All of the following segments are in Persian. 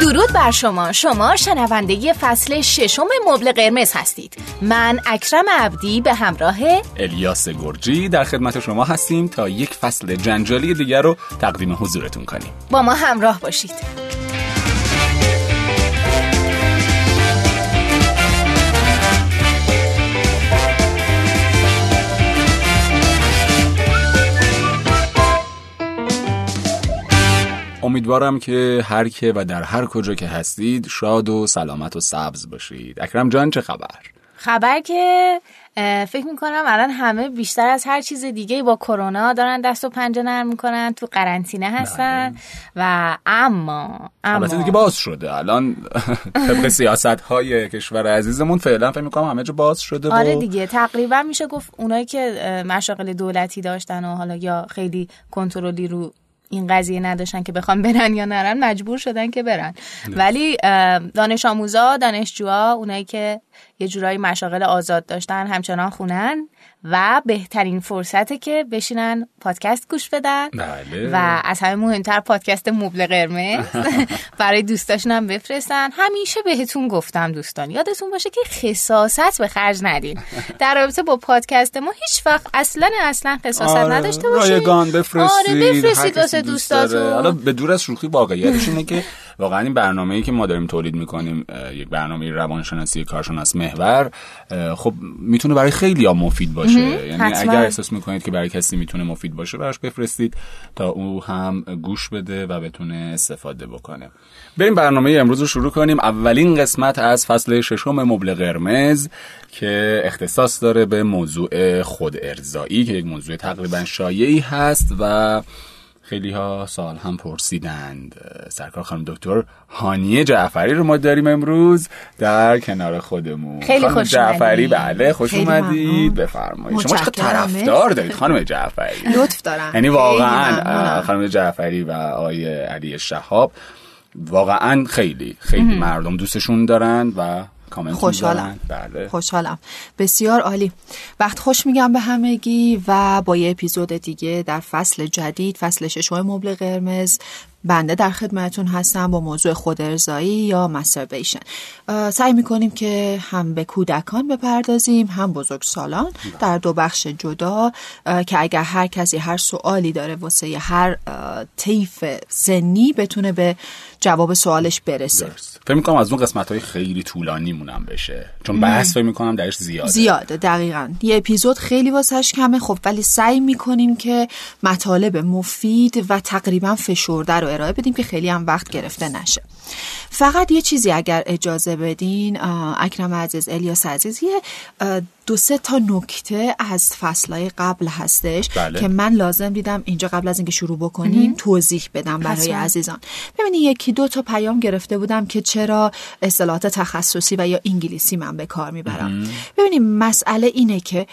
درود بر شما. شما شنونده فصل ششم مبل قرمز هستید. من اکرم عبدی به همراه الیاس گرجی در خدمت شما هستیم تا یک فصل جنجالی دیگر رو تقدیم حضورتون کنیم. با ما همراه باشید. امیدوارم که هر که و در هر کجا که هستید شاد و سلامت و سبز باشید اکرم جان چه خبر؟ خبر که فکر می‌کنم الان همه بیشتر از هر چیز دیگه با کرونا دارن دست و پنجه نرم می‌کنن تو قرنطینه هستن بله. و اما اما البته دیگه باز شده الان طبق سیاست های کشور عزیزمون فعلا فکر می‌کنم همه جا باز شده آره دیگه تقریبا میشه گفت اونایی که مشاغل دولتی داشتن و حالا یا خیلی کنترلی رو این قضیه نداشتن که بخوام برن یا نرن مجبور شدن که برن. ولی دانش آموزا دانشجوها اونایی که یه جورایی مشاغل آزاد داشتن همچنان خونن. و بهترین فرصته که بشینن پادکست گوش بدن. بله. و از همه مهمتر پادکست مبل قرمز. برای دوستاشون هم بفرستن. همیشه بهتون گفتم دوستان یادتون باشه که خصاصت به خرج ندین. در رابطه با پادکست ما هیچ وقت اصلا اصلا خصاصت آره. نداشته باشید رایگان بفرستید آره بفرستید واسه دوستاتون. حالا به دور از شوخی واقعیتش اینه که واقعا این برنامه‌ای که ما داریم تولید می‌کنیم یک برنامه روانشناسی کارشناس محور خب می‌تونه برای خیلی ها مفید باشه. یعنی اگر احساس می‌کنید که برای کسی می‌تونه مفید باشه براش بفرستید تا او هم گوش بده و بتونه استفاده بکنه. بریم برنامه امروز رو شروع کنیم. اولین قسمت از فصل ششم مبل قرمز که اختصاص داره به موضوع خود ارزایی که یک موضوع تقریبا شایعی هست و خیلی ها سال هم پرسیدند سرکار خانم دکتر هانیه جعفری رو ما داریم امروز در کنار خودمون. خیلی خوش جعفری بله خوش اومدید. بفرمایید. شما چقدر طرفدار دارید خانم جعفری. لطف دارم. یعنی واقعا خانم جعفری و آقای علی شهاب واقعا خیلی خیلی مردم دوستشون دارن و خوشحالم. بله. خوشحالم. بسیار عالی. وقت خوش میگم به همگی و با یه اپیزود دیگه در فصل جدید فصل ششم مبل قرمز بنده در خدمتون هستم با موضوع خود ارزایی یا مستربیشن سعی می‌کنیم که هم به کودکان بپردازیم هم بزرگ سالان در دو بخش جدا که اگر هر کسی هر سوالی داره واسه هر طیف سنی بتونه به جواب سوالش برسه. فکر می‌کنم از اون قسمت های خیلی طولانی مونم بشه. چون بحث فکر می‌کنم درش زیاده. زیاده دقیقا. یه اپیزود خیلی واسش کمه. خب ولی سعی می‌کنیم که مطالب مفید و تقریبا فشرده رو ارائه بدیم که خیلی هم وقت گرفته نشه. فقط یه چیزی اگر اجازه بدین اکرم عزیز الیاس عزیز یه دو سه تا نکته از فصلهای قبل هستش بله. که من لازم دیدم اینجا قبل از اینکه شروع بکنیم توضیح بدم برای عزیزان. ببینید یکی دو تا پیام گرفته بودم که چرا اصطلاحات تخصصی و یا انگلیسی من به کار می‌برم. ببینید مسئله اینه که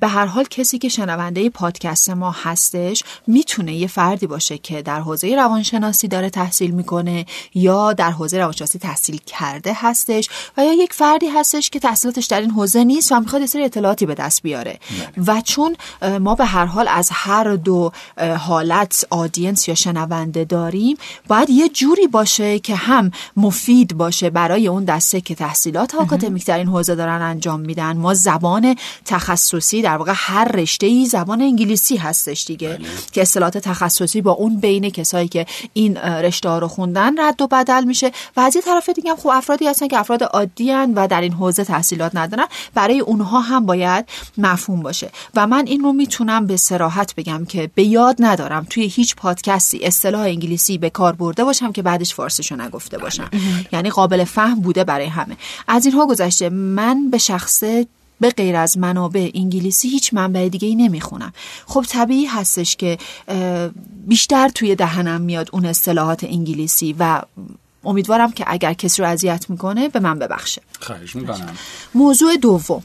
به هر حال کسی که شنونده پادکست ما هستش می‌تونه یه فردی باشه که در حوزه روانشناسی داره تحصیل می‌کنه یا در حوزه روانشناسی تحصیل کرده هستش و یا یک فردی هستش که تحصیلاتش در این حوزه نیست و می‌خواد سری اطلاعاتی به دست بیاره. و چون ما به هر حال از هر دو حالت آدینس یا شنونده داریم باید یه جوری باشه که هم مفید باشه برای اون دسته که تحصیلات آکادمیک در این حوزه دارن انجام میدن. ما زبان تخصصی در واقع هر رشته ای زبان انگلیسی هستش دیگه بله. که اصطلاحات تخصصی با اون بین کسایی که این رشته ها رو خوندن رد و بدل میشه. و از یه طرف دیگه هم خب افرادی هستن که افراد عادی و در این حوزه تحصیلات ندارن. برای اونها هم باید مفهوم باشه. و من این رو می‌تونم به سراحت بگم که به یاد ندارم توی هیچ پادکستی اصطلاح انگلیسی به کار برده باشم که بعدش فارسیشو نگفته باشم. یعنی قابل فهم بوده برای همه. از اینها گذشته. من به شخصه به غیر از منابع انگلیسی هیچ منبع دیگه ای نمی‌خونم. خب طبیعی هستش که بیشتر توی دهنم میاد اون اصطلاحات انگلیسی و امیدوارم که اگر کسی رو اذیت می‌کنه به من ببخشه. خواهش می‌کنم. موضوع دوم.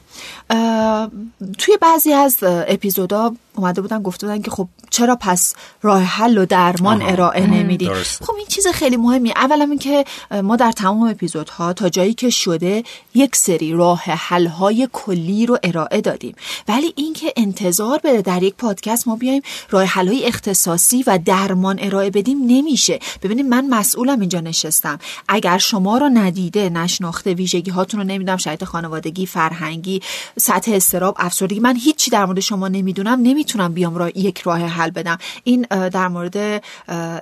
توی بعضی از اپیزودا اومده بودن گفته بودن که خب چرا پس راه حل و درمان ارائه نمیدیم خب این چیز خیلی مهمی اولا اینکه ما در تمام اپیزودها تا جایی که شده یک سری راه حل های کلی رو ارائه دادیم. ولی اینکه انتظار بره در یک پادکست ما بیایم راه حل های اختصاصی و درمان ارائه بدیم نمیشه. ببینید من مسئولم اینجا نشستم. اگر شما رو ندیده نشناخته ویژگی هاتون رو نمی‌دونم شاید خانوادگی فرهنگی سطح استراب افسردگی من هیچی در مورد شما نمی‌دونم نمی‌تونم بیام را یک راه حل بدم. این در مورد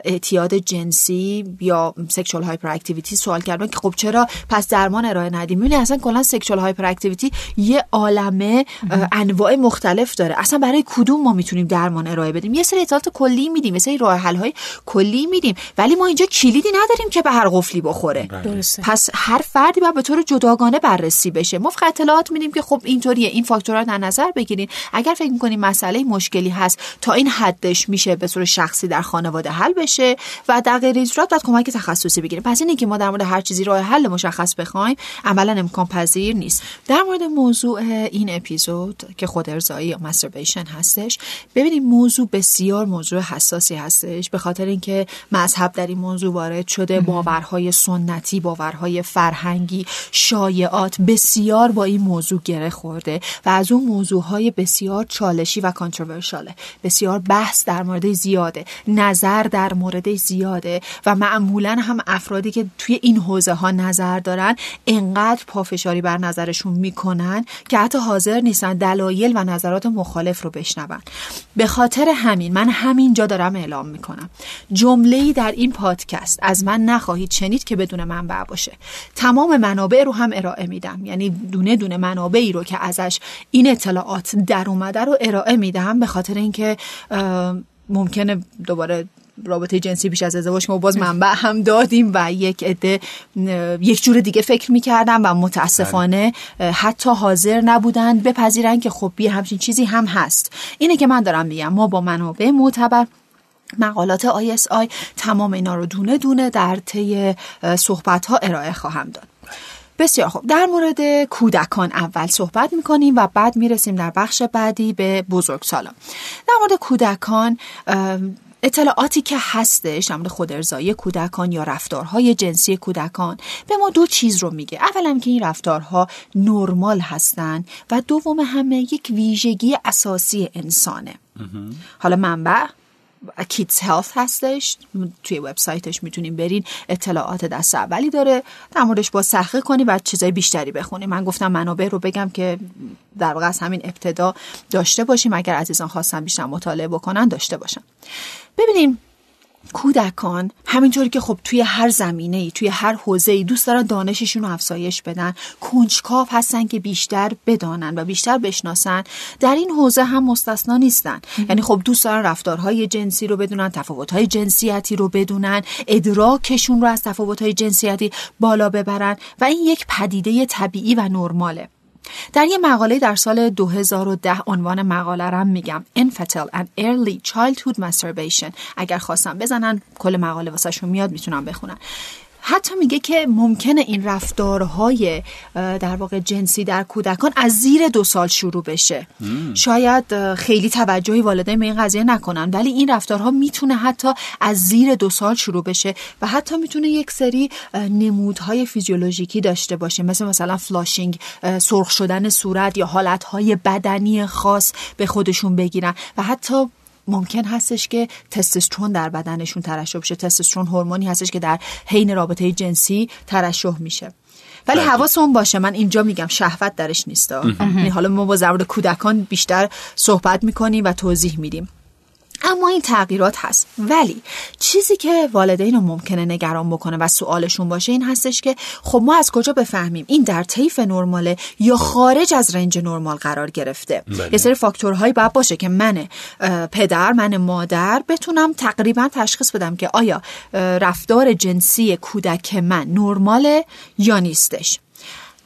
اعتیاد جنسی یا sexual hyperactivity سوال کردن که خب چرا؟ پس درمان ارائه ندیم. می‌بینی اصلا کلا sexual hyperactivity یه عالمه انواع مختلف داره. اصلا برای کدوم ما می‌تونیم درمان ارائه بدیم؟ یه سری اطلاعات کلی میدیم یه سری راه حل های کلی میدیم ولی ما اینجا کلیدی نداریم که به هر قفلی بخوره. بله. درسته. پس هر فردی باید به طور جداگانه بررسی بشه. ما فقط اطلاعات میدیم که خب اینطوریه. این فاکتورها در نظر بگیرین. اگر فکر می‌کنیم مسئله مشکلی هست تا این حدش میشه به صورت شخصی در خانواده حل بشه و در غیر این صورت باید کمک تخصصی بگیریم. پس اینه که ما در مورد هر چیزی راه حل مشخص بخوایم عملا امکان پذیر نیست. در مورد موضوع این اپیزود که خود ارزایی یا مستربیشن هستش ببینید موضوع بسیار موضوع حساسی هستش به خاطر اینکه مذهب در این موضوع وارد شده باورهای سنتی باورهای فرهنگی شایعات بسیار با این موضوع گره خورده و از اون موضوعهای بسیار چالشی و کانتروورشاله بسیار بحث در مورد زیاده. نظر در مورد زیاده. و معمولا هم افرادی که توی این حوزه ها نظر دارن انقدر پافشاری بر نظرشون می‌کنن که حتی حاضر نیستن دلایل و نظرات مخالف رو بشنون. به خاطر همین من همینجا دارم اعلام می‌کنم. جمله در این پادکست از من نخواهید شنید که بدون منبع باشه. تمام منابع رو هم ارائه میدم. یعنی دونه دونه منابعی رو که ازش این اطلاعات در اومده رو ارائه میدم. به خاطر اینکه ممکنه دوباره رابطه جنسی پیش از ازدواج ما باز منبع هم دادیم و یک عده یک جور دیگه فکر می‌کردم و متاسفانه حتی حاضر نبودند بپذیرن که خب یه همچین چیزی هم هست. اینه که من دارم میگم ما با منابع معتبر مقالات ISI تمام اینا رو دونه دونه در طی صحبت ها ارائه خواهم داد. بسیار خوب. در مورد کودکان اول صحبت می‌کنیم و بعد می‌رسیم در بخش بعدی به بزرگسالان در مورد کودکان اطلاعاتی که هستش در خود ارزایی کودکان یا رفتارهای جنسی کودکان به ما دو چیز رو میگه. اولا که این رفتارها نرمال هستند و دوم همه یک ویژگی اساسی انسانه. حالا منبع کیتس هلت هستش. توی وبسایتش می‌تونیم برین اطلاعات دست اولی داره. در موردش با سخه کنی و چیزای بیشتری بخونیم. من گفتم منابع رو بگم که در واقع از همین ابتدا داشته باشیم. اگر عزیزان خواستن بیشتر مطالعه بکنن داشته باشن. ببینیم کودکان همینطوری که خب توی هر زمینه ای توی هر حوزه ای دوست دارن دانششون رو افزایش بدن. کنجکاو هستن که بیشتر بدانن و بیشتر بشناسن. در این حوزه هم مستثنا نیستن. یعنی خب دوست دارن رفتارهای جنسی رو بدونن تفاوتهای جنسیتی رو بدونن ادراکشون رو از تفاوتهای جنسیتی بالا ببرن و این یک پدیده طبیعی و نرماله. در یه مقاله در سال 2010 عنوان مقاله رم میگم. Infantile and Early Childhood Masturbation. اگر خواستم بزنن کل مقاله واسه میاد می‌تونم بخونن. حتی میگه که ممکنه این رفتارهای در واقع جنسی در کودکان از زیر دو سال شروع بشه. شاید خیلی توجهی والدین به این قضیه نکنن ولی این رفتارها می‌تونه حتی از زیر دو سال شروع بشه و حتی می‌تونه یک سری نمودهای فیزیولوژیکی داشته باشه. مثل مثلا flushing سرخ شدن صورت یا حالتهای بدنی خاص به خودشون بگیرن. و حتی ممکن هستش که تستوسترون در بدنشون ترشح بشه. تستوسترون هورمونی هستش که در حین رابطه جنسی ترشح میشه. ولی بله. حواسمون باشه. من اینجا میگم شهوت درش نیست. یعنی حالا ما با زبان کودکان بیشتر صحبت می‌کنیم و توضیح میدیم. اما این تغییرات هست. ولی چیزی که والدین رو ممکنه نگران بکنه و سوالشون باشه این هستش که خب ما از کجا بفهمیم این در طیف نرماله یا خارج از رنج نرمال قرار گرفته؟ بله. یه سری فاکتورهایی باید باشه که من پدر من مادر بتونم تقریبا تشخیص بدم که آیا رفتار جنسی کودک من نرماله یا نیستش.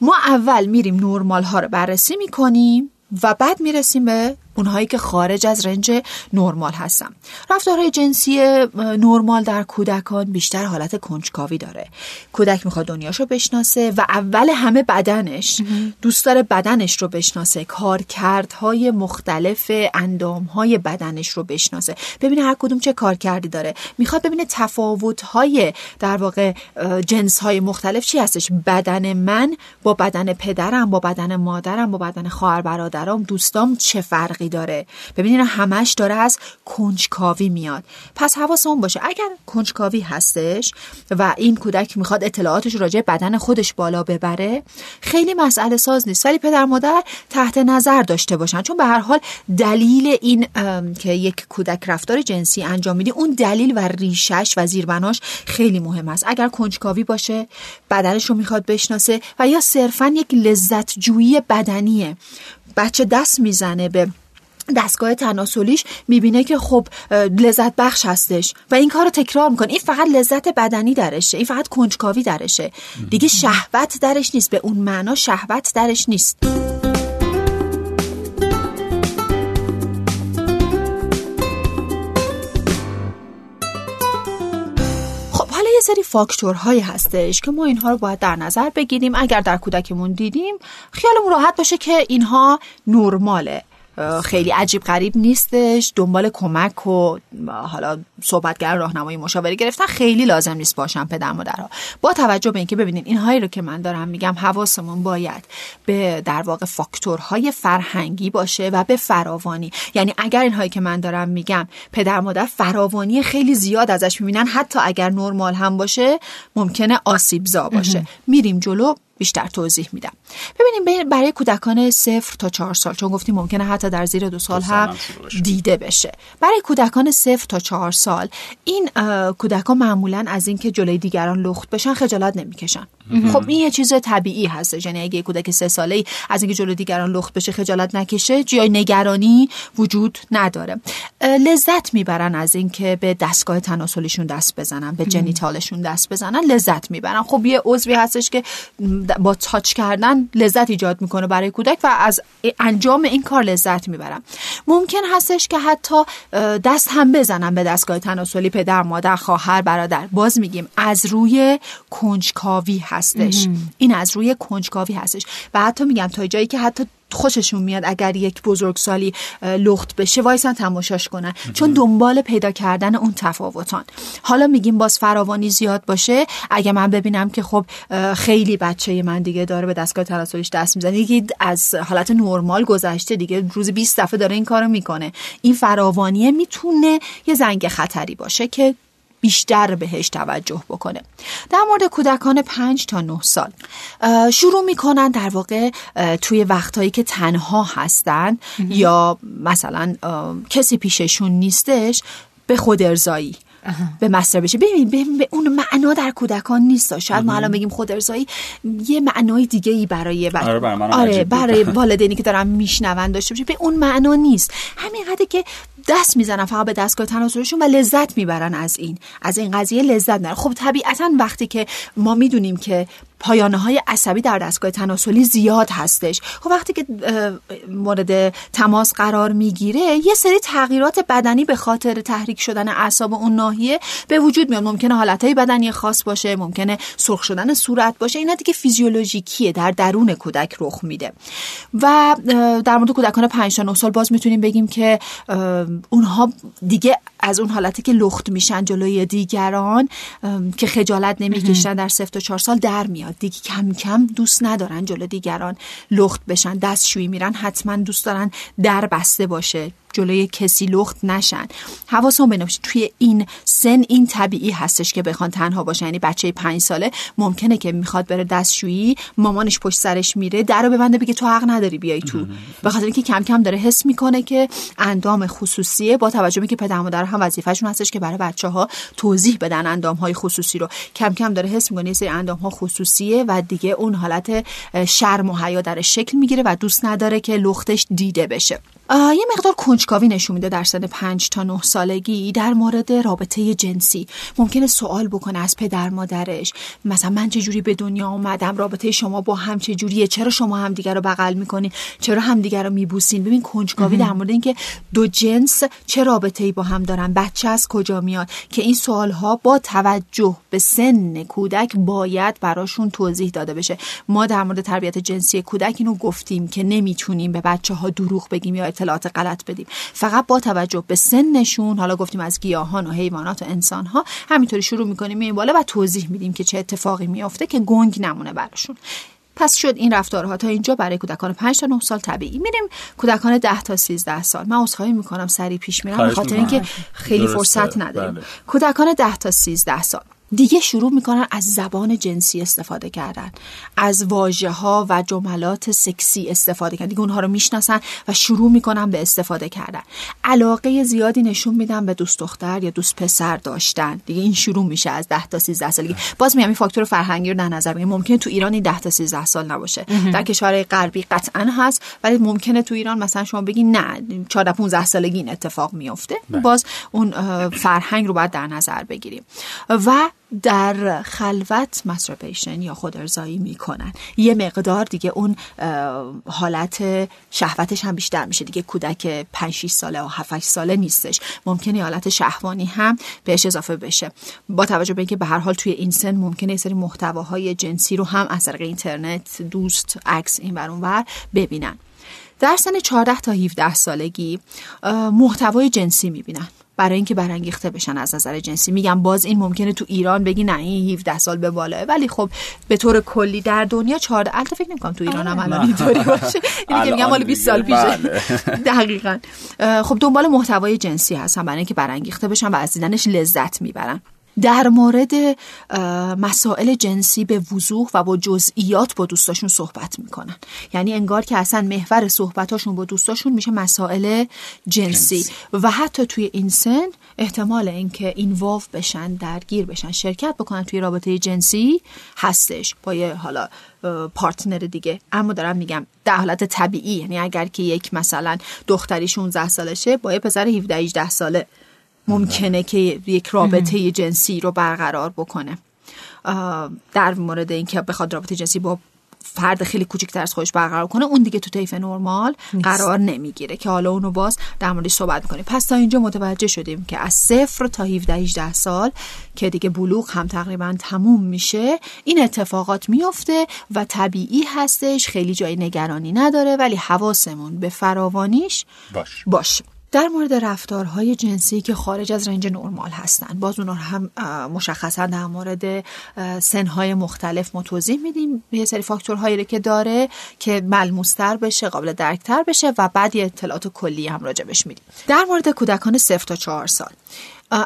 ما اول میریم نرمال ها رو بررسی می‌کنیم و بعد می‌رسیم به اونهایی که خارج از رنج نرمال هستن. رفتارهای جنسی نرمال در کودکان بیشتر حالت کنجکاوی داره. کودک می‌خواد دنیاشو بشناسه و اول همه بدنش دوست داره بدنش رو بشناسه کارکردهای مختلف اندامهای بدنش رو بشناسه. ببینه هر کدوم چه کارکردی داره. می‌خواد ببینه تفاوتهای در واقع جنسهای مختلف چی هستش. بدن من با بدن پدرم با بدن مادرم با بدن خواهر برادرم دوستام چه فرقی داره. ببینین همش داره از کنجکاوی میاد. پس حواسمون باشه. اگر کنجکاوی هستش و این کودک می‌خواد اطلاعاتش راجع بدن خودش بالا ببره خیلی مسئله ساز نیست. ولی پدر مادر تحت نظر داشته باشن. چون به هر حال دلیل این که یک کودک رفتار جنسی انجام میده اون دلیل و ریشش و زیربناش خیلی مهم است. اگر کنجکاوی باشه بدنش رو می‌خواد بشناسه و یا صرفا یک لذت جویی بدنیه. بچه دست می‌زنه به دستگاه تناسلیش می‌بینه که خب لذت بخش هستش و این کار رو تکرار می‌کنه. این فقط لذت بدنی درشه این فقط کنجکاوی درشه. دیگه شهوت درش نیست به اون معنا شهوت درش نیست. خب یه سری فاکتورهایی هستش که ما اینها رو باید در نظر بگیریم. اگر در کودکمون دیدیم خیالمون راحت باشه که اینها نرماله. خیلی عجیب غریب نیستش. دنبال کمک و حالا صحبتگر راهنمایی مشاوره گرفتن. خیلی لازم نیست باشن پدر مادرها. با توجه به اینکه ببینید اینهایی رو که من دارم میگم حواسمون باید به در واقع فاکتورهای فرهنگی باشه و به فراوانی. یعنی اگر اینهایی که من دارم میگم پدر مادر فراوانی خیلی زیاد ازش می‌بینن حتی اگر نرمال هم باشه ممکنه آسیبزا باشه. میریم جلو. بیشتر توضیح میدم. ببینیم برای کودکان صفر تا چهار سال چون گفتیم ممکنه حتی در زیر دو سال هم دیده بشه. برای کودکان صفر تا چهار سال این کودکان معمولا از اینکه جلوی دیگران لخت بشن خجالت نمی‌کشن. خب این یه چیز طبیعی هست یعنی اگه کودک سه ساله ای از اینکه جلوی دیگران لخت بشه خجالت نکشه جای نگرانی وجود نداره. لذت می‌برن از اینکه به دستگاه تناسلیشون دست بزنن به جنیتالشون دست بزنن. لذت می‌برن. خب یه عضوی هستش که با تاچ کردن لذت ایجاد می‌کنه برای کودک و از انجام این کار لذت می‌برن. ممکن هستش که حتی دست هم بزنن به دستگاه تناسلی پدر مادر خواهر برادر. باز میگیم از روی کنجکاوی هستش. این از روی کنجکاوی هستش. و حتی میگم تا جایی که حتی خوششون میاد اگر یک بزرگسالی لخت بشه وایسن تماشاش کنن. چون دنبال پیدا کردن اون تفاوتان. حالا میگیم باز فراوانی زیاد باشه. اگه من ببینم که خب خیلی بچه من دیگه داره به دستگاه تناسلیش دست می‌زنه. دیگه از حالت نرمال گذشته دیگه روز 20 دفعه داره این کارو می‌کنه. این فراوانیه می‌تونه یه زنگ خطری باشه که بیشتر بهش توجه بکنه. در مورد کودکان پنج تا نه سال شروع می‌کنن در واقع توی وقتهایی که تنها هستن یا مثلا کسی پیششون نیستش به خود ارزایی به مستر بشه. ببین به اون معنا در کودکان نیست. شاید ما الان بگیم خود ارزایی یه معنای دیگه ای برای بر... آره برای, آره برای والدینی که دارن میشنون داشته باشه به اون معنا نیست. همین که دست می‌زنن فقط به دستگاه تناسلشون و لذت می‌برن از این. از این قضیه لذت می‌برن. خب طبیعتا وقتی که ما می‌دونیم که پایانه های عصبی در دستگاه تناسلی زیاد هستش. خب وقتی که مورد تماس قرار می‌گیره یه سری تغییرات بدنی به خاطر تحریک شدن اعصاب اون ناحیه به وجود میاد. ممکنه حالتهای بدنی خاص باشه ممکنه سرخ شدن صورت باشه. اینا دیگه فیزیولوژیکیه در درون کودک رخ میده. و در مورد کودکان 5 تا 9 سال باز می‌تونیم بگیم که اونها دیگه از اون حالتی که لخت میشن جلوی دیگران که خجالت نمی‌کشن در سفت و چهار سال در میاد. دیگه کم کم دوست ندارن جلو دیگران لخت بشن دستشویی میرن حتما دوست دارن در بسته باشه. جلوی کسی لخت نشن. حواسون بنوشه توی این سن این طبیعی هستش که بخوان تنها باشن. یعنی بچه پنج ساله ممکنه که می‌خواد بره دستشویی مامانش پشت سرش میره در رو ببنده بگه تو حق نداری بیای تو. به خاطر اینکه کم کم داره حس می‌کنه که اندام خصوصیه با توجه به که پدر مادر هم وظیفهشون هستش که برای بچه ها توضیح بدن اندام های خصوصی رو. کم کم داره حس می‌کنه یه سری اندام ها خصوصیه و دیگه اون حالت شرم و حیا در شکل می‌گیره و دوست نداره که لختش دیده بشه. یه مقدار کنجکاوی نشون میده در سن 5 تا 9 سالگی در مورد رابطه جنسی. ممکنه سوال بکنه از پدر مادرش. مثلا من چه جوری به دنیا اومدم؟ رابطه شما با هم چه جوریه؟ چرا شما همدیگه رو بغل می‌کنین؟ چرا همدیگه رو میبوسین؟ ببین کنجکاوی در مورد اینکه دو جنس چه رابطه ای با هم دارن. بچه از کجا میاد؟ که این سوال ها با توجه به سن کودک باید براشون توضیح داده بشه. ما در مورد تربیت جنسی کودک اینو گفتیم که نمی‌تونیم به بچه ها دروغ بگیم یا اطلاعات غلط بدیم. فقط با توجه به سنشون حالا گفتیم از گیاهان و حیوانات و انسان ها همینطوری شروع می‌کنیم این بالا و توضیح میدیم که چه اتفاقی میافته که گنگ نمونه براشون. پس شد این رفتارها. تا اینجا برای کودکان 5 تا 9 سال طبیعی. میریم کودکان 10 تا 13 سال. من عذرخواهی می‌کنم سری پیش میرم به خاطر اینکه خیلی فرصت نداریم. بله. کودکان 10 تا 13 سال. دیگه شروع می‌کنن از زبان جنسی استفاده کردن از واژه ها و جملات سکسی استفاده کردن. دیگه اونها رو می‌شناسن و شروع می‌کنن به استفاده کردن. علاقه زیادی نشون میدن به دوست دختر یا دوست پسر داشتن. دیگه این شروع میشه از 10 تا 13 سالگی. باز میام این فاکتور فرهنگی رو در نظر بگیریم ممکنه تو ایران این 10 تا 13 سال نباشه. در کشورهای غربی قطعا هست ولی ممکنه تو ایران مثلا شما بگی نه 14 15 سالگی این اتفاق میفته بله. باز اون فرهنگ رو باید در نظر بگیریم. و در خلوت مستربیشن یا خود ارزایی می‌کنن. یه مقدار دیگه اون حالت شهوتش هم بیشتر میشه. دیگه کودک 5 6 ساله و 7 8 ساله نیستش. ممکنه حالت شهوانی هم بهش اضافه بشه. با توجه به اینکه به هر حال توی این سن ممکنه یه سری محتواهای جنسی رو هم از طریق اینترنت دوست عکس این ور اونور ببینن. در سن 14 تا 17 سالگی محتوای جنسی می‌بینن. برای اینکه برانگیخته بشن از نظر جنسی. میگم باز این ممکنه تو ایران بگی نه این 17 سال به بالاه ولی خب به طور کلی در دنیا 14 البته فکر نمی‌کنم تو ایران هم الان اینطوری باشه. اینی که میگم مال 20 سال پیشه. بله. دقیقاً. خب دنبال محتوای جنسی هستن برای اینکه برانگیخته بشن و از دیدنش لذت می‌برن. در مورد مسائل جنسی به وضوح و با جزئیات با دوستاشون صحبت می‌کنن. یعنی انگار که اصلا محور صحبتاشون با دوستاشون میشه مسائل جنسی. و حتی توی این سن احتمال اینکه اینوالو بشن درگیر بشن شرکت بکنن توی رابطه جنسی هستش با یه حالا پارتنر دیگه. اما دارم میگم در حالت طبیعی یعنی اگر که یک مثلا دختری 16 سالشه با یه پسر 17 18 ساله ممکنه که یک رابطه جنسی رو برقرار بکنه. در مورد اینکه بخواد رابطه جنسی با فرد خیلی کوچکتر از خودش برقرار کنه اون دیگه تو طیف نرمال قرار نمی‌گیره که حالا اونو باز در موردش صحبت می‌کنیم. پس تا اینجا متوجه شدیم که از صفر تا 17 18 سال که دیگه بلوغ هم تقریبا تموم میشه این اتفاقات میفته و طبیعی هستش خیلی جای نگرانی نداره ولی حواسمون به فراوانیش باش. باشه. در مورد رفتارهای جنسی که خارج از رنج نرمال هستند باز اونها هم مشخصا در مورد سنهای مختلف ما توضیح میدیم. یه سری فاکتورهایی که داره که ملموستر بشه قابل درکتر بشه و بعد یه اطلاعات کلی هم راجبش میدیم. در مورد کودکان 0 تا 4 سال.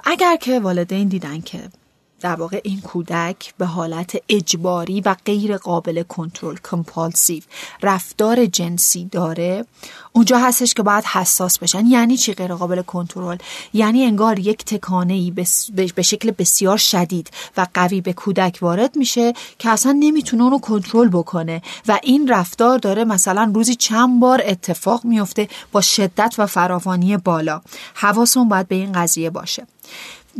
اگر که والدین دیدن که در واقع این کودک به حالت اجباری و غیر قابل کنترل کمپالسیو رفتار جنسی داره. اونجا هستش که باید حساس بشن. یعنی چی غیر قابل کنترل؟ یعنی انگار یک تکانه ای به شکل بسیار شدید و قوی به کودک وارد میشه که اصلا نمی‌تونه اونو کنترل بکنه. و این رفتار داره مثلا روزی چند بار اتفاق میفته با شدت و فراوانی بالا. حواسون باید به این قضیه باشه.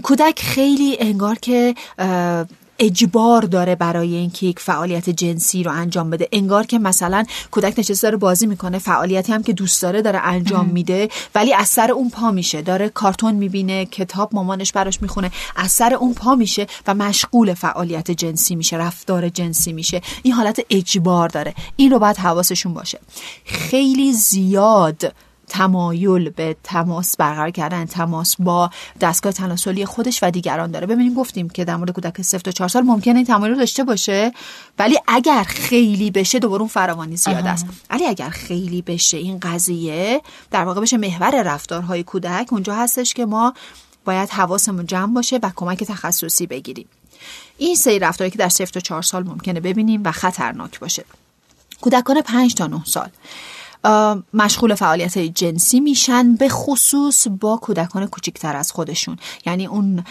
کودک خیلی انگار که اجبار داره برای اینکه یک فعالیت جنسی رو انجام بده. انگار که مثلا کودک نشسته داره بازی می‌کنه فعالیتی هم که دوست داره داره انجام میده ولی از سر اون پا میشه. داره کارتون می‌بینه کتاب مامانش براش می‌خونه از سر اون پا میشه و مشغول فعالیت جنسی میشه رفتار جنسی میشه. این حالت اجبار داره. این رو باید حواسشون باشه. خیلی زیاد تمایل به تماس برقرار کردن تماس با دستگاه تناسلی خودش و دیگران داره. ببینیم گفتیم که در مورد کودک 0 تا 4 سال ممکنه این تمایل رو داشته باشه ولی اگر خیلی بشه دوباره اون فراوانی زیاد است. ولی اگر خیلی بشه این قضیه در واقع بشه محور رفتارهای کودک اونجا هستش که ما باید حواسمون جمع باشه و کمک تخصصی بگیریم. این سری رفتاری که در 0 تا 4 سال ممکنه ببینیم و خطرناک باشه. کودکان 5 تا 9 سال. مشغول فعالیت جنسی میشن به خصوص با کودکان کوچکتر از خودشون. یعنی اون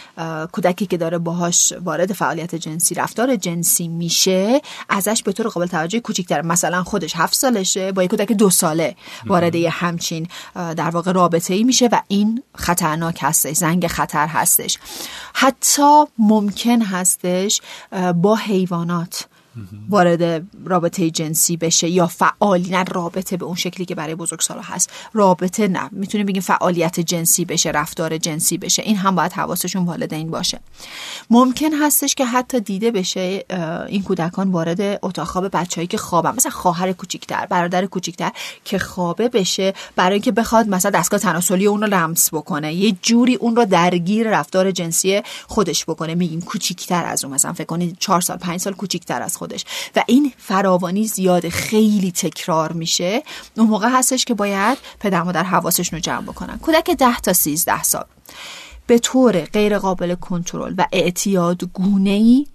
کودکی که داره باهاش وارد فعالیت جنسی رفتار جنسی میشه ازش به طور قابل توجه کوچکتر. مثلا خودش هفت سالشه با یک کودک دو ساله وارد یه همچین در واقع رابطه ای میشه و این خطرناک هستش زنگ خطر هستش. حتی ممکن هستش با حیوانات وارد رابطه جنسی بشه یا فعالی نه رابطه به اون شکلی که برای بزرگسالا هست. رابطه نه. می‌تونیم بگیم فعالیت جنسی بشه رفتار جنسی بشه. این هم باید حواسشون والدین باشه. ممکن هستش که حتی دیده بشه این کودکان وارد اتاق خواب بچه‌ای که خوابن. مثلا خواهر کوچیکتر برادر کوچیکتر که خوابه بشه برای اینکه بخواد مثلا دستگاه تناسلی اون رو لمس بکنه. یه جوری اون رو درگیر رفتار جنسی خودش بکنه. میگیم کوچیکتر از اون. مثلا فکر کنید 4 سال 5 سال کوچیکتر از خودش. و این فراوانی زیاد خیلی تکرار میشه. اون موقع هستش که باید پدر مادر حواسشون رو جمع بکنن. کودک 10 تا 13 سال. به طور غیر قابل کنترل و اعتیاد گونه ای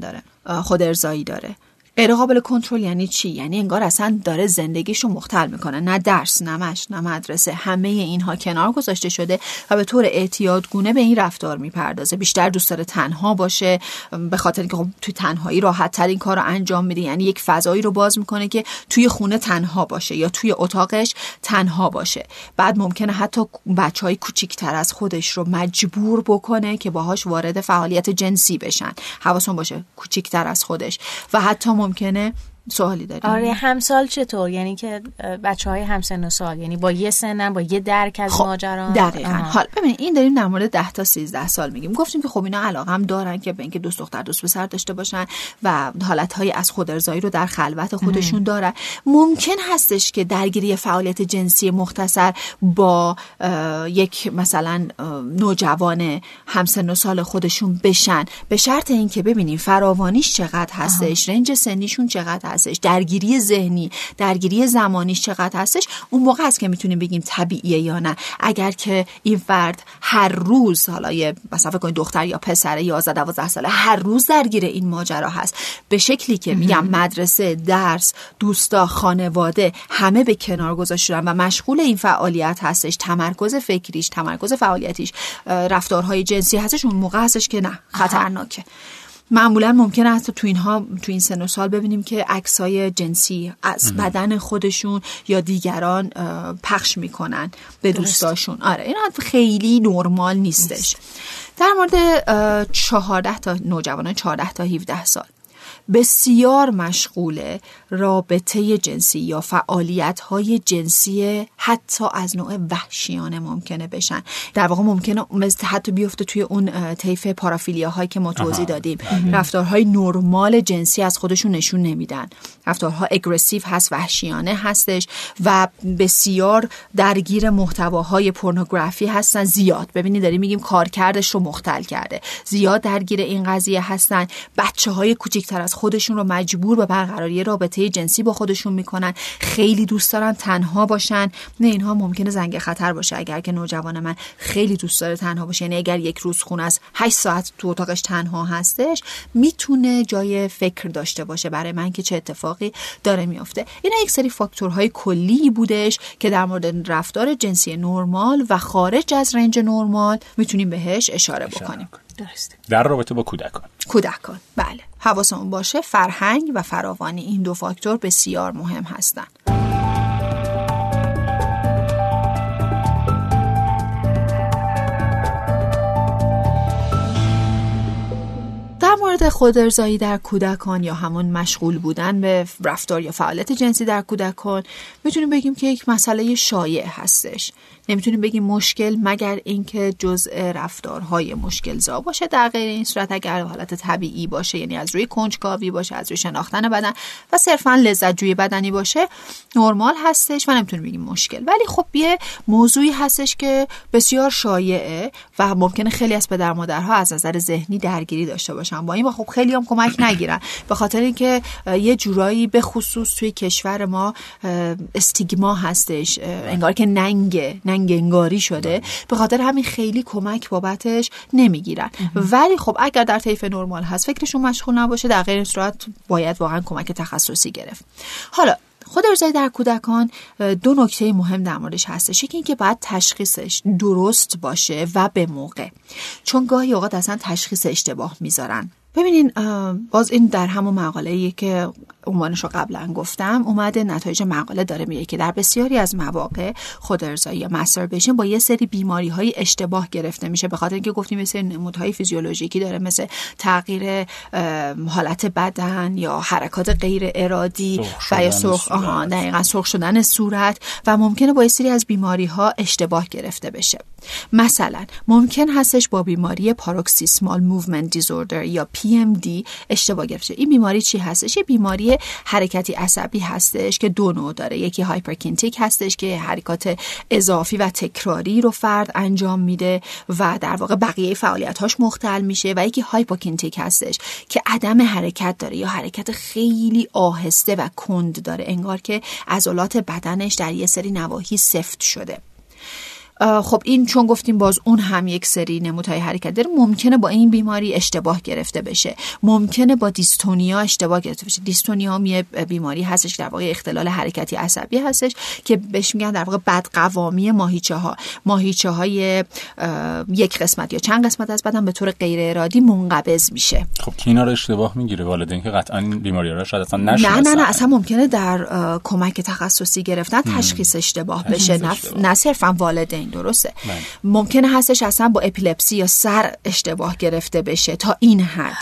داره. خود ارزایی داره. غیر قابل کنترل یعنی چی؟ یعنی انگار اصلا داره زندگیشو مختل می‌کنه. نه درس نه نه مدرسه. همه اینها کنار گذاشته شده و به طور اعتیادگونه به این رفتار می‌پردازه. بیشتر دوست داره تنها باشه به خاطر اینکه خب توی تنهایی راحت تر این کار رو انجام میده. یعنی یک فضایی رو باز می‌کنه که توی خونه تنها باشه یا توی اتاقش تنها باشه. بعد ممکنه حتی بچه های کوچیکتر از خودش رو مجبور بکنه که باهاش وارد فعالیت جنسی بشن. حواسون باشه کوچیکتر از خودش. و حتی ممکنه سوالی داریم. آره همسال چطور؟ یعنی که بچه های همسن و سال یعنی با یه سنن با یه درک از خب ماجرا؟ دقیقا. حال ببین این داریم در مورد 10 تا 13 سال میگیم. گفتیم که خب اینا علاقه هم دارن که به اینکه دوست دختر دوست پسر داشته باشن و حالت های از خودارضایی رو در خلوت خودشون دارن. ممکن هستش که درگیری فعالیت جنسی مختصر با یک مثلا نوجوان همسن و سال خودشون بشن. به شرط اینکه ببینیم فراوانیش چقدر هستش رنج سنیشون چقدر هستش. درگیری ذهنی درگیری زمانیش چقدر هستش؟ اون موقع است که می‌تونیم بگیم طبیعیه یا نه. اگر که این فرد هر روز حالا یه مثلا فکر دختر یا پسر 11 12 ساله هر روز درگیر این ماجرا هست. به شکلی که میگم مدرسه درس دوستا خانواده همه به کنار گذاشتن و مشغول این فعالیت هستش. تمرکز فکریش تمرکز فعالیتیش رفتارهای جنسی هستش. اون موقع هستش که نه. خطرناکه. معمولا ممکنه حتی تو اینها تو این سن و سال ببینیم که عکسای جنسی از بدن خودشون یا دیگران پخش می‌کنن به دوستاشون. آره این خیلی نرمال نیستش. در مورد 14 تا نوجوانان 14 تا 17 سال. بسیار مشغول رابطه جنسی یا فعالیت های جنسی حتی از نوع وحشیانه ممکنه بشن. در واقع ممکنه مثل حتی بیفته توی اون طیف پارافیلیا هایی که ما توضیح دادیم. رفتارهای نرمال جنسی از خودشون نشون نمیدن. رفتارها اگریسیو هست وحشیانه هستش و بسیار درگیر محتواهای پورنوگرافی هستن. زیاد. ببینید داریم میگیم کارکردش رو مختل کرده. زیاد درگیر این قضیه هستن. بچه های کوچیکتر از خودشون رو مجبور به برقراری رابطه جنسی با خودشون می‌کنن. خیلی دوست دارن تنها باشن. نه اینها ممکنه زنگ خطر باشه اگر که نوجوان من خیلی دوست داره تنها باشه. یعنی اگر یک روز خونه از 8 ساعت تو اتاقش تنها هستش می‌تونه جای فکر داشته باشه برای من که چه اتفاقی داره میافته. اینا یک سری فاکتورهای کلی بودش که در مورد رفتار جنسی نرمال و خارج از رنج نرمال می‌تونیم بهش اشاره بکنیم. درسته. در رابطه با کودکان. کودکان. بله. حواسمون باشه فرهنگ و فراوانی این دو فاکتور بسیار مهم هستند در مورد خودارضایی در کودکان یا همون مشغول بودن به رفتار یا فعالیت جنسی در کودکان می‌تونیم بگیم که یک مسئله شایع هستش. نمی‌تونیم بگیم مشکل مگر اینکه جزء رفتارهای مشکل زا باشه. در غیر این صورت اگر حالت طبیعی باشه یعنی از روی کنجکاوی باشه از روی شناختن بدن و صرفا لذت جوی بدنی باشه نرمال هستش و نمی‌تونیم بگیم مشکل. ولی خب یه موضوعی هستش که بسیار شایعه و ممکنه خیلی از پدر مادرها از نظر ذهنی درگیری داشته باشن. با این و خب خیلی هم کمک نگیرن. به خاطر اینکه یه جورایی به خصوص توی کشور ما استیگما هستش. انگار که ننگه انگاری شده. به خاطر همین خیلی کمک بابتش نمی‌گیرن. ولی خب اگر در طیف نرمال هست فکرشون مشغول نباشه در غیر صورت باید واقعا کمک تخصصی گرفت. حالا خود ارزایی در کودکان دو نکته مهم در موردش هستش. یکی اینکه باید تشخیصش درست باشه و به موقع. چون گاهی اوقات اصلا تشخیص اشتباه می‌ذارن. ببینین باز این در همون مقاله که عنوانش رو قبلا گفتم اومده نتایج مقاله داره میگه که در بسیاری از مواقع خود ارزایی یا مستربیشن با یه سری بیماری های اشتباه گرفته میشه به خاطر اینکه گفتیم یه سری نمودهای فیزیولوژیکی داره مثل تغییر حالت بدن یا حرکات غیر ارادی و یا سرخ آها دقیقا سرخ شدن صورت و ممکنه با یه سری از بیماری ها اشتباه گرفته بشه. مثلا ممکن هستش با بیماری paroxysmal movement disorder یا PMD اشتباه گرفته. این بیماری چی هستش؟ یه بیماری حرکتی عصبی هستش که دو نوع داره. یکی hyperkinetic هستش که حرکات اضافی و تکراری رو فرد انجام میده و در واقع بقیه فعالیتاش مختل میشه و یکی hypokinetic هستش که عدم حرکت داره یا حرکت خیلی آهسته و کند داره. انگار که عضلات بدنش در یه سری نواحی سفت شده. خب این چون گفتیم باز اون هم یک سری نمودهای حرکت داره ممکنه با این بیماری اشتباه گرفته بشه. ممکنه با دیستونیا اشتباه گرفته بشه. دیستونیا هم یه بیماری هستش در واقع اختلال حرکتی عصبی هستش که بهش میگن در واقع بدقوامی ماهیچه ها ماهیچه های یک قسمت یا چند قسمت از بدن به طور غیر ارادی منقبض میشه. خب کی اینا رو اشتباه می‌گیره والدین که قطعا این بیماری ها شاید اصلا نه نه نه اصلا ممکنه در کمک تخصصی گرفتن تشخیص اشتباه بشه نه صرفا والدین. درسته. بله. ممکنه هستش اصلا با اپیلپسی یا سر اشتباه گرفته بشه تا این حد.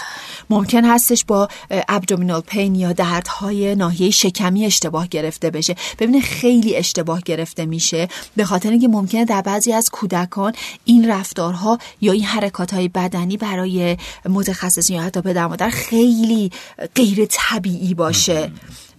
ممکن هستش با ابدومینال پین یا دردهای ناحیه شکمی اشتباه گرفته بشه. ببینه خیلی اشتباه گرفته میشه. به خاطر اینکه ممکنه در بعضی از کودکان این رفتارها یا این حرکات های بدنی برای متخصصین یا حتی پدر مادر خیلی غیر طبیعی باشه.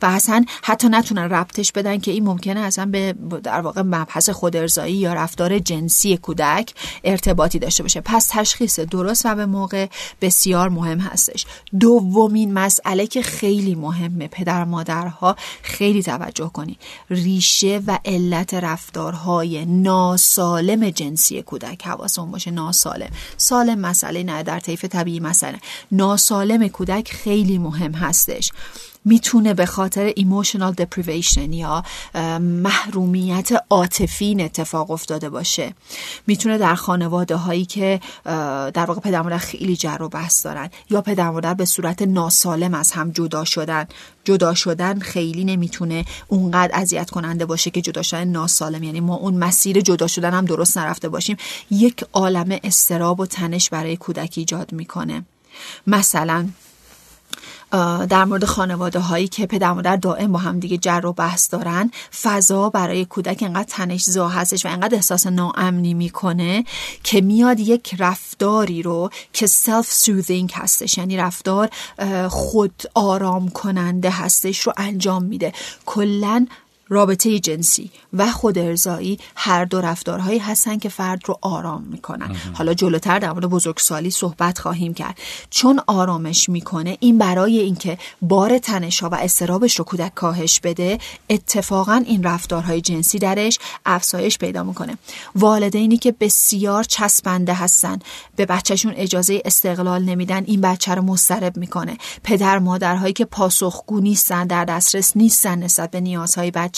و اصلا حتی نتونن ربطش بدن که این ممکنه اصلا به در واقع مبحث خودارضایی یا رفتار جنسی کودک ارتباطی داشته باشه. پس تشخیص درست و به موقع بسیار مهم هستش. دومین مسئله که خیلی مهمه پدر مادرها خیلی توجه کنید ریشه و علت رفتارهای ناسالم جنسی کودک. حواسمون باشه ناسالم. سالم مسئله نه در طیف طبیعی مسئله ناسالم کودک خیلی مهم هستش. می‌تونه به خاطر ایموشنال deprivation یا محرومیت عاطفی اتفاق افتاده باشه. می‌تونه در خانواده هایی که در واقع پدر مادر خیلی جر و بحث دارن یا پدر مادر به صورت ناسالم از هم جدا شدن. جدا شدن خیلی نمی‌تونه اونقدر اذیت کننده باشه که جدا شدن ناسالم. یعنی ما اون مسیر جدا شدن هم درست نرفته باشیم. یک عالم اضطراب و تنش برای کودک ایجاد می‌کنه. مثلا در مورد خانواده هایی که پدر مادر دائم با هم دیگه جر و بحث دارن فضا برای کودک انقدر تنش زا هستش و انقدر احساس ناامنی می‌کنه که میاد یک رفتاری رو که self soothing هستش یعنی رفتار خود آرام کننده هستش رو انجام میده. کلا رابطه جنسی و خود ارزایی هر دو رفتارهایی هستن که فرد رو آرام می‌کنن. حالا جلوتر در مورد بزرگسالی صحبت خواهیم کرد. چون آرامش می‌کنه این برای اینکه بار تنشها و استرابش رو کودک کاهش بده اتفاقا این رفتارهای جنسی درش افزایش پیدا می‌کنه. والدینی که بسیار چسبنده هستن به بچهشون اجازه استقلال نمیدن این بچه رو مضطرب می‌کنه. پدر مادرهایی که پاسخگو نیستن در دسترس نیستن نسبت به نیازهای بچه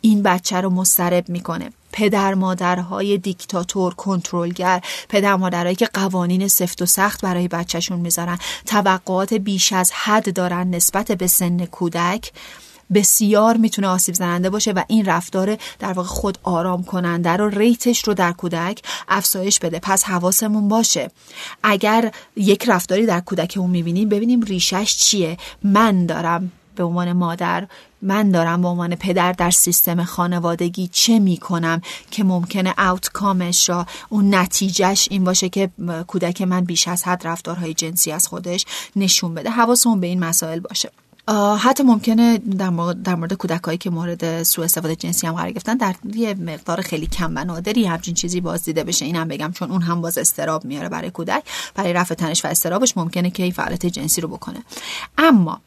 این بچه رو مسترب می‌کنه. پدر مادرهای دیکتاتور کنترلگر پدر مادرهایی که قوانین سفت و سخت برای بچهشون می‌ذارن توقعات بیش از حد دارن نسبت به سن کودک. بسیار می‌تونه آسیب زننده باشه و این رفتار در واقع خود آرام کننده رو ریتش رو در کودک افزایش بده. پس حواسمون باشه. اگر یک رفتاری در کودکمون می‌بینیم ببینیم ریشش چیه. من دارم به عنوان مادر من دارم به عنوان پدر در سیستم خانوادگی چه می‌کنم که ممکنه آوتکامش را اون نتیجهش این باشه که کودک من بیش از حد رفتارهای جنسی از خودش نشون بده. حواسمون به این مسائل باشه. حتی ممکنه در مورد, در مورد کودکایی که مورد سوء استفاده جنسی هم قرار گرفتن در یه مقدار خیلی کم و نادری همچین چیزی باز دیده بشه. اینم بگم چون اون هم باز استراب میاره برای کودک برای رفع تنش و استرابش ممکنه که این فعالیت جنسی رو بکنه. اما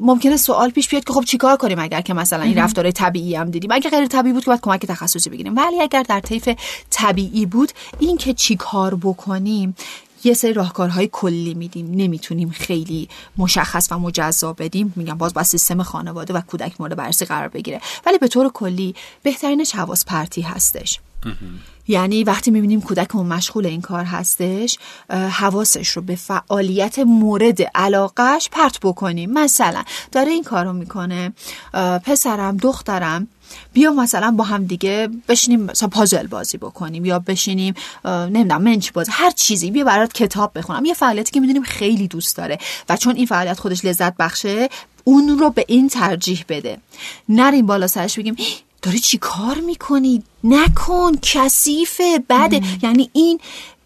ممکنه سوال پیش بیاد که خب چیکار کنیم اگر که مثلا این رفتار طبیعی هم دیدیم؟ اگر غیر طبیعی بود که باید کمک تخصصی بگیریم. ولی اگر در طیف طبیعی بود این که چیکار بکنیم یه سری راهکارهای کلی میدیم. نمی‌تونیم خیلی مشخص و مجزا بدیم. میگم باز با سیستم خانواده و کودک مورد بررسی قرار بگیره. ولی به طور کلی بهترینش حواس پرتی هستش یعنی وقتی می‌بینیم کودکمون مشغول این کار هستش حواسش رو به فعالیت مورد علاقش پرت بکنیم. مثلا داره این کار رو می‌کنه پسرم دخترم بیا مثلا با هم دیگه بشینیم مثلا پازل بازی بکنیم یا بشینیم نمی‌دونم منچ بازی هر چیزی. بیا برات کتاب بخونم. یه فعالیتی که می‌دونیم خیلی دوست داره و چون این فعالیت خودش لذت بخشه اون رو به این ترجیح بده. نریم بالا سرش بگیم داری چی کار می‌کنی؟ نکن کثیفه بده. یعنی این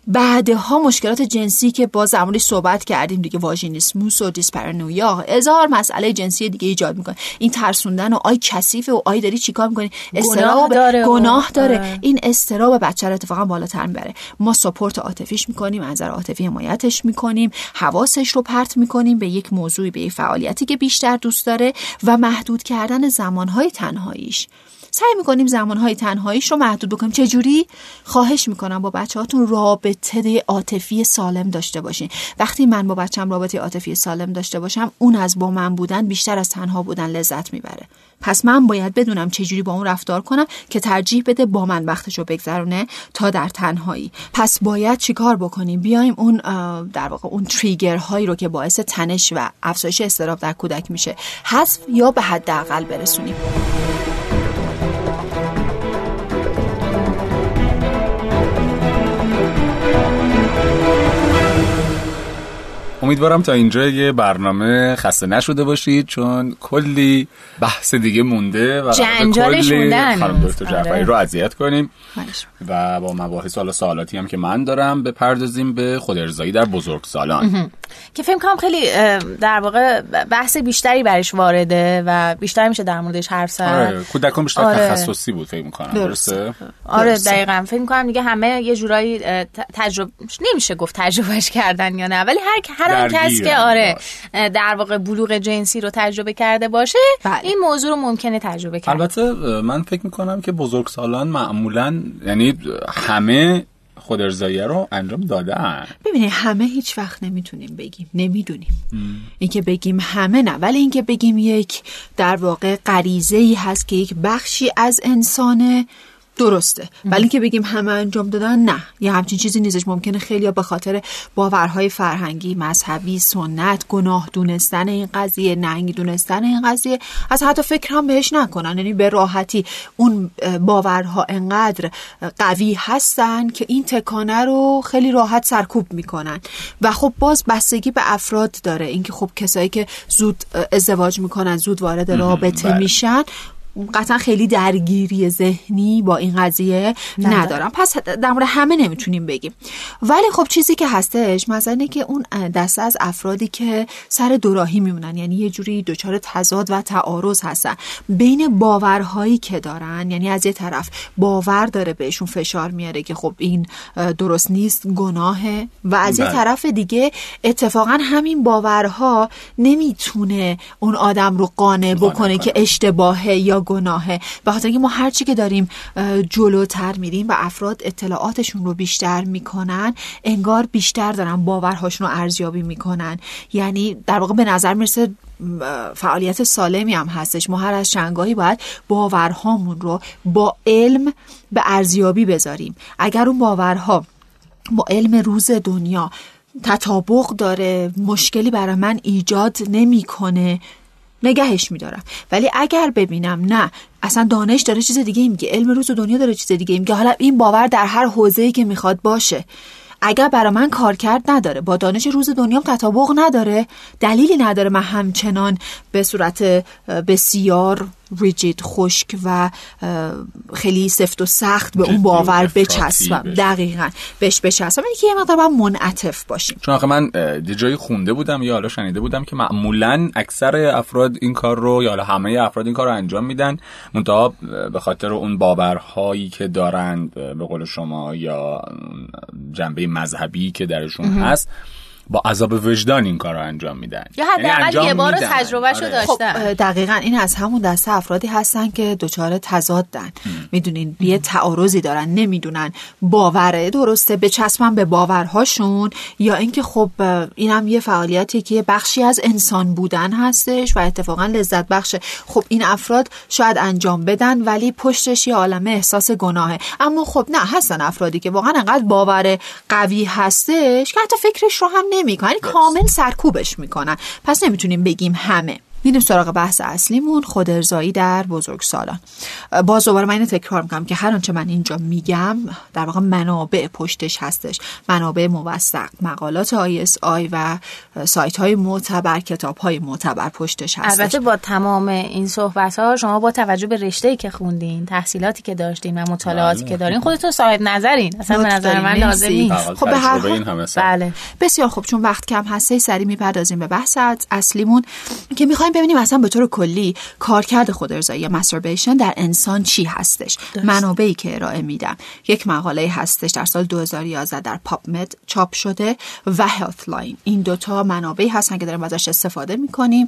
بعدها مشکلات جنسی که یه زمانی صحبت کردیم دیگه vaginismus و dyspareunia هزار مسئله جنسی دیگه ایجاد می‌کنه. این ترسوندن و آی کثیفه و آی داری چیکار می‌کنی؟ اضطراب داره گناه داره. این اضطراب بچه رو اتفاقا بالاتر می‌بره. ما support عاطفیش می‌کنیم از نظر عاطفی حمایتش می‌کنیم حواسش رو پرت می‌کنیم به یک موضوعی به یک فعالیتی که بیشتر دوست داره و محدود کردن زمانهای تنهاییش. سعی می‌کنیم زمانهای تنهاییش رو محدود بکنیم. چجوری؟ خواهش می‌کنم با بچه هاتون رابطه عاطفی سالم داشته باشین. وقتی من با بچم رابطه عاطفی سالم داشته باشم اون از با من بودن بیشتر از تنها بودن لذت می‌بره. پس من باید بدونم چجوری با اون رفتار کنم که ترجیح بده با من وقتش رو بگذرونه تا در تنهایی. پس باید چیکار بکنیم؟ بیایم اون در واقع اون تریگر هایی رو که باعث تنش و افزایش استراب در کودک میشه حذف یا به حداقل برسونیم. امیدوارم تا اینجا یه برنامه خسته نشده باشید چون کلی بحث دیگه مونده و جنجالش موندن. خانم دکتر جعفری آره. رو اذیت کنیم و با مباحث حالا سوالاتی هم که من دارم بپردازیم به خود ارزایی در بزرگ سالان. که فکر کنم خیلی در واقع بحث بیشتری برش وارده و بیشتر میشه در موردش حرف زد. آره کودکان بیشتر آره. تخصصی بود فکر می‌کنم درسته. آره دقیقاً. فکر می‌کنم دیگه همه یه جورایی تجربه نمیشه گفت تجربهش کردن یا نه ولی هر هر کس که آره در واقع بلوغ جنسی رو تجربه کرده باشه بله. این موضوع رو ممکنه تجربه کرد. البته من فکر می‌کنم که بزرگسالان معمولا یعنی همه خود ارزاییه رو انجام دادن ببینید همه هیچ وقت نمی‌تونیم بگیم نمی‌دونیم. اینکه بگیم همه نه ولی اینکه بگیم یک در واقع غریزه ای هست که یک بخشی از انسانه درسته. ولی که بگیم همه انجام دادن نه. یه همچین چیزی نیستش. ممکنه خیلی به خاطر باورهای فرهنگی مذهبی سنت گناه دونستن این قضیه ننگ دونستن این قضیه از حتی فکر هم بهش نکنن. یعنی به راحتی اون باورها انقدر قوی هستن که این تکانه رو خیلی راحت سرکوب می‌کنن. و خب باز بستگی به افراد داره. اینکه خب کسایی که زود ازدواج می‌کنن زود وارد رابطه بله. میشن قطعا خیلی درگیری ذهنی با این قضیه ندارم. پس در مورد همه نمی‌تونیم بگیم. ولی خب چیزی که هستش مثلا اینه که اون دسته از افرادی که سر دوراهی میمونن یعنی یه جوری دچار تضاد و تعارض هستن. بین باورهایی که دارن یعنی از یه طرف باور داره بهشون فشار میاره که خب این درست نیست گناهه و از یه بله. طرف دیگه اتفاقا همین باورها نمی‌تونه اون آدم رو قانع بکنه که اشتباهه یا گناهه به خاطر اینکه ما هرچی که داریم جلوتر میریم و افراد اطلاعاتشون رو بیشتر می‌کنن انگار بیشتر دارن باورهاشون رو ارزیابی می‌کنن. یعنی در واقع به نظر می‌رسه فعالیت سالمی هم هستش. ما هر از چنگاهی باید باورهامون رو با علم به ارزیابی بذاریم. اگر اون باورها با علم روز دنیا تطابق داره مشکلی برای من ایجاد نمی‌کنه نگهش میدارم. ولی اگر ببینم نه. اصلا دانش داره چیز دیگه میگه. علم روز و دنیا داره چیز دیگه میگه. حالا این باور در هر حوزه‌ای که می‌خواد باشه. اگر برای من کار کرد نداره. با دانش روز دنیا تطابق نداره. دلیلی نداره من همچنان به صورت بسیار ریجید خشک و خیلی سفت و سخت به اون باور بچسبم. دقیقا. بهش بچسبم. اینه که یه مقدار باید منعطف باشیم. چون آخه من جایی خونده بودم یا حالا شنیده بودم که معمولا اکثر افراد این کار رو یا حالا همه افراد این کار رو انجام میدن. منتها به خاطر اون باورهایی که دارند به قول شما یا جنبه مذهبی که درشون هست. با عذاب وجدان این کار رو انجام میدن. یا حداقل یعنی یه بار تجربهشو آره. داشتن. خب دقیقا این از همون دسته افرادی هستن که دچار تضادن. می‌دونین یه تعارضی دارن نمی‌دونن باوره. درسته بچسبن به باورهاشون یا اینکه خب اینم یه فعالیتی که بخشی از انسان بودن هستش و اتفاقا لذت بخشه. خب این افراد شاید انجام بدن ولی پشتش یه عالمه احساس گناهه. اما خب نه هستن افرادی که واقعا انقدر باور قوی هستش که حتی فکرش رو هم نمی‌کنن کامل سرکوبش می‌کنن. پس نمی‌تونیم بگیم همه. میریم سراغ بحث اصلیمون خودارضایی در بزرگسالان. باز دوباره من اینو تکرار می‌کنم که هر آنچه من اینجا میگم در واقع منابع پشتش هستش. منابع موثق مقالات آی و سایت های معتبر کتاب های معتبر پشتش هستش. البته با تمام این صحبت ها شما با توجه به رشته که خوندین تحصیلاتی که داشتین و مطالعاتی که بله. دارین خودتون صاحب نظرین. اصلا به نظر من لازم نیست. خب به هر بله. بسیار خوب. چون وقت کم هست یه سری می‌پردازیم به بحث اصلیمون که می‌خوایم ببینیم اصلا به طور کلی کارکرد خود ارضایی یا masturbation در انسان چی هستش؟ منابعی که ارائه میدم. یک مقاله هستش در سال 2011 در PubMed چاپ شده و Healthline این دوتا منابعی هستن که داریم ازش استفاده می‌کنیم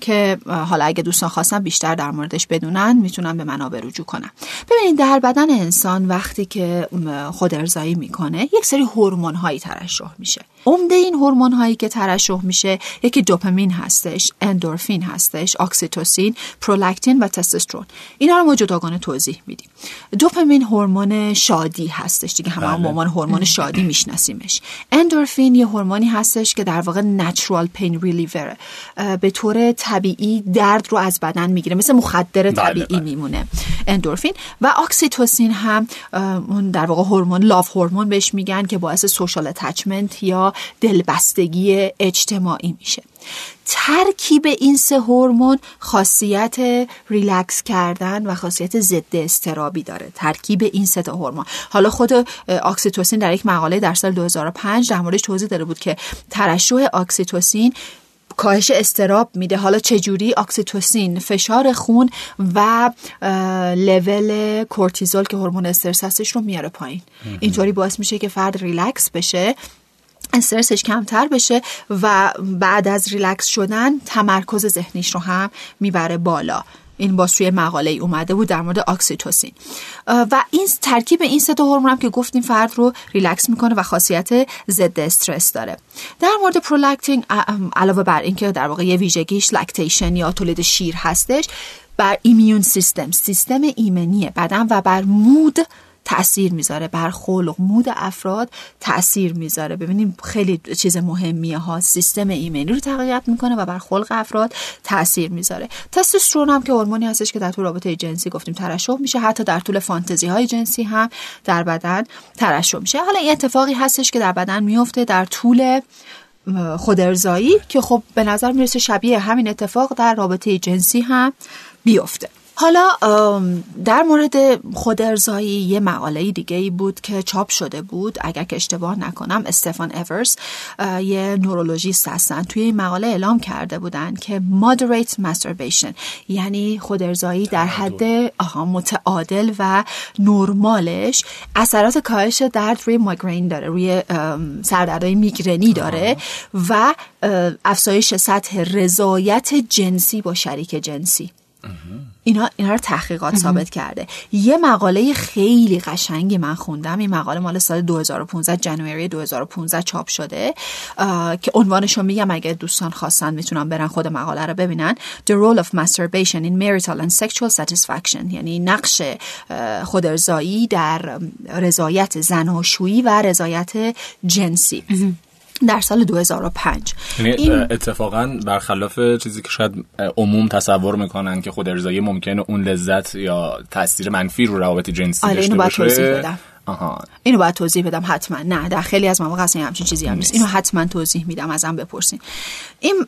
که حالا اگه دوستان خواستن بیشتر در موردش بدونن می‌تونن به منابع رجوع کنن. ببینید در بدن انسان وقتی که خود ارضایی می‌کنه یک سری هورمون هایی ترشح میشه. عمده این هورمون هایی که ترشح میشه یکی دوپامین هستش اندورفین هستش اکسیتوسین پرولاکتین و تستوسترون. اینا رو ما جداگانه توضیح میدیم. دوپامین هورمون شادی هستش دیگه. همه هم عنوان هورمون شادی میشناسیمش. اندورفین یه هورمونی هستش که در واقع natural pain reliever به طور طبیعی درد رو از بدن می‌گیره. مثل مخدر بله، طبیعی بله. میمونه. اندورفین و اکسیتوسین هم در واقع هورمون love hormone بهش میگن که باعث social attachment یا دلبستگی اجتماعی میشه. ترکیب این سه هورمون خاصیت ریلکس کردن و خاصیت ضد اضطرابی داره. ترکیب این سه تا هورمون. حالا خود اکسیتوسین در یک مقاله در سال 2005 در موردش توضیح داده بود که ترشح اکسیتوسین کاهش اضطراب میده. حالا چجوری اکسیتوسین فشار خون و لول کورتیزول که هورمون استرس هستش رو میاره پایین. اینطوری باعث میشه که فرد ریلکس بشه. استرسش کمتر بشه و بعد از ریلکس شدن تمرکز ذهنیش رو هم می‌بره بالا. این باز توی مقاله ای اومده بود در مورد اکسیتوسین و این ترکیب این سه هورمون هم که گفتیم فرد رو ریلکس می‌کنه و خاصیت ضد استرس داره. در مورد پرولاکتین علاوه بر اینکه در واقع یه ویژگیش lactation یا تولید شیر هستش بر immune system سیستم ایمنی بدن و بر mood تاثیر می‌ذاره. بر خلق مود افراد تاثیر می‌ذاره. ببینیم خیلی چیز مهمیه ها. سیستم ایمنی رو تقویت می‌کنه و بر خلق افراد تاثیر می‌ذاره. تستوسترون هم که هورمونی هستش که در طول رابطه جنسی گفتیم ترشح میشه. حتی در طول فانتزی های جنسی هم در بدن ترشح میشه. حالا این اتفاقی هستش که در بدن میفته در طول خودارضایی که خب به نظر می‌رسه شبیه همین اتفاق در رابطه جنسی هم بیفته حالا در مورد خود ارزایی یه مقاله دیگه ای بود که چاپ شده بود. اگر که اشتباه نکنم استفان اورس یه نورولوژیست هستن. توی این مقاله اعلام کرده بودن که moderate masturbation یعنی خود ارزایی در حد آها متعادل و نرمالش اثرات کاهش درد روی ماگرین داره روی سردردهای میگرنی داره و افزایش سطح رضایت جنسی با شریک جنسی. اینا اینا رو تحقیقات ثابت کرده. یه مقاله خیلی قشنگی من خوندم. این مقاله مال سال 2015 جنوری 2015 چاپ شده که عنوانش رو میگم اگه دوستان خواستن می‌تونن برن خود مقاله رو ببینن. The role of masturbation in marital and sexual satisfaction. یعنی نقش خودارضایی در رضایت زناشویی و رضایت جنسی. در سال 2005 یعنی این اتفاقا برخلاف چیزی که شاید عموم تصور می‌کنن که خود ارزایی ممکنه اون لذت یا تاثیر منفی رو روابط جنسی آره توضیح بدم. آها. اینو باید توضیح بدم حتما. نه در خیلی از مواقع اصلا همچین چیزی هم نیست. اینو حتما توضیح میدم ازم بپرسین. این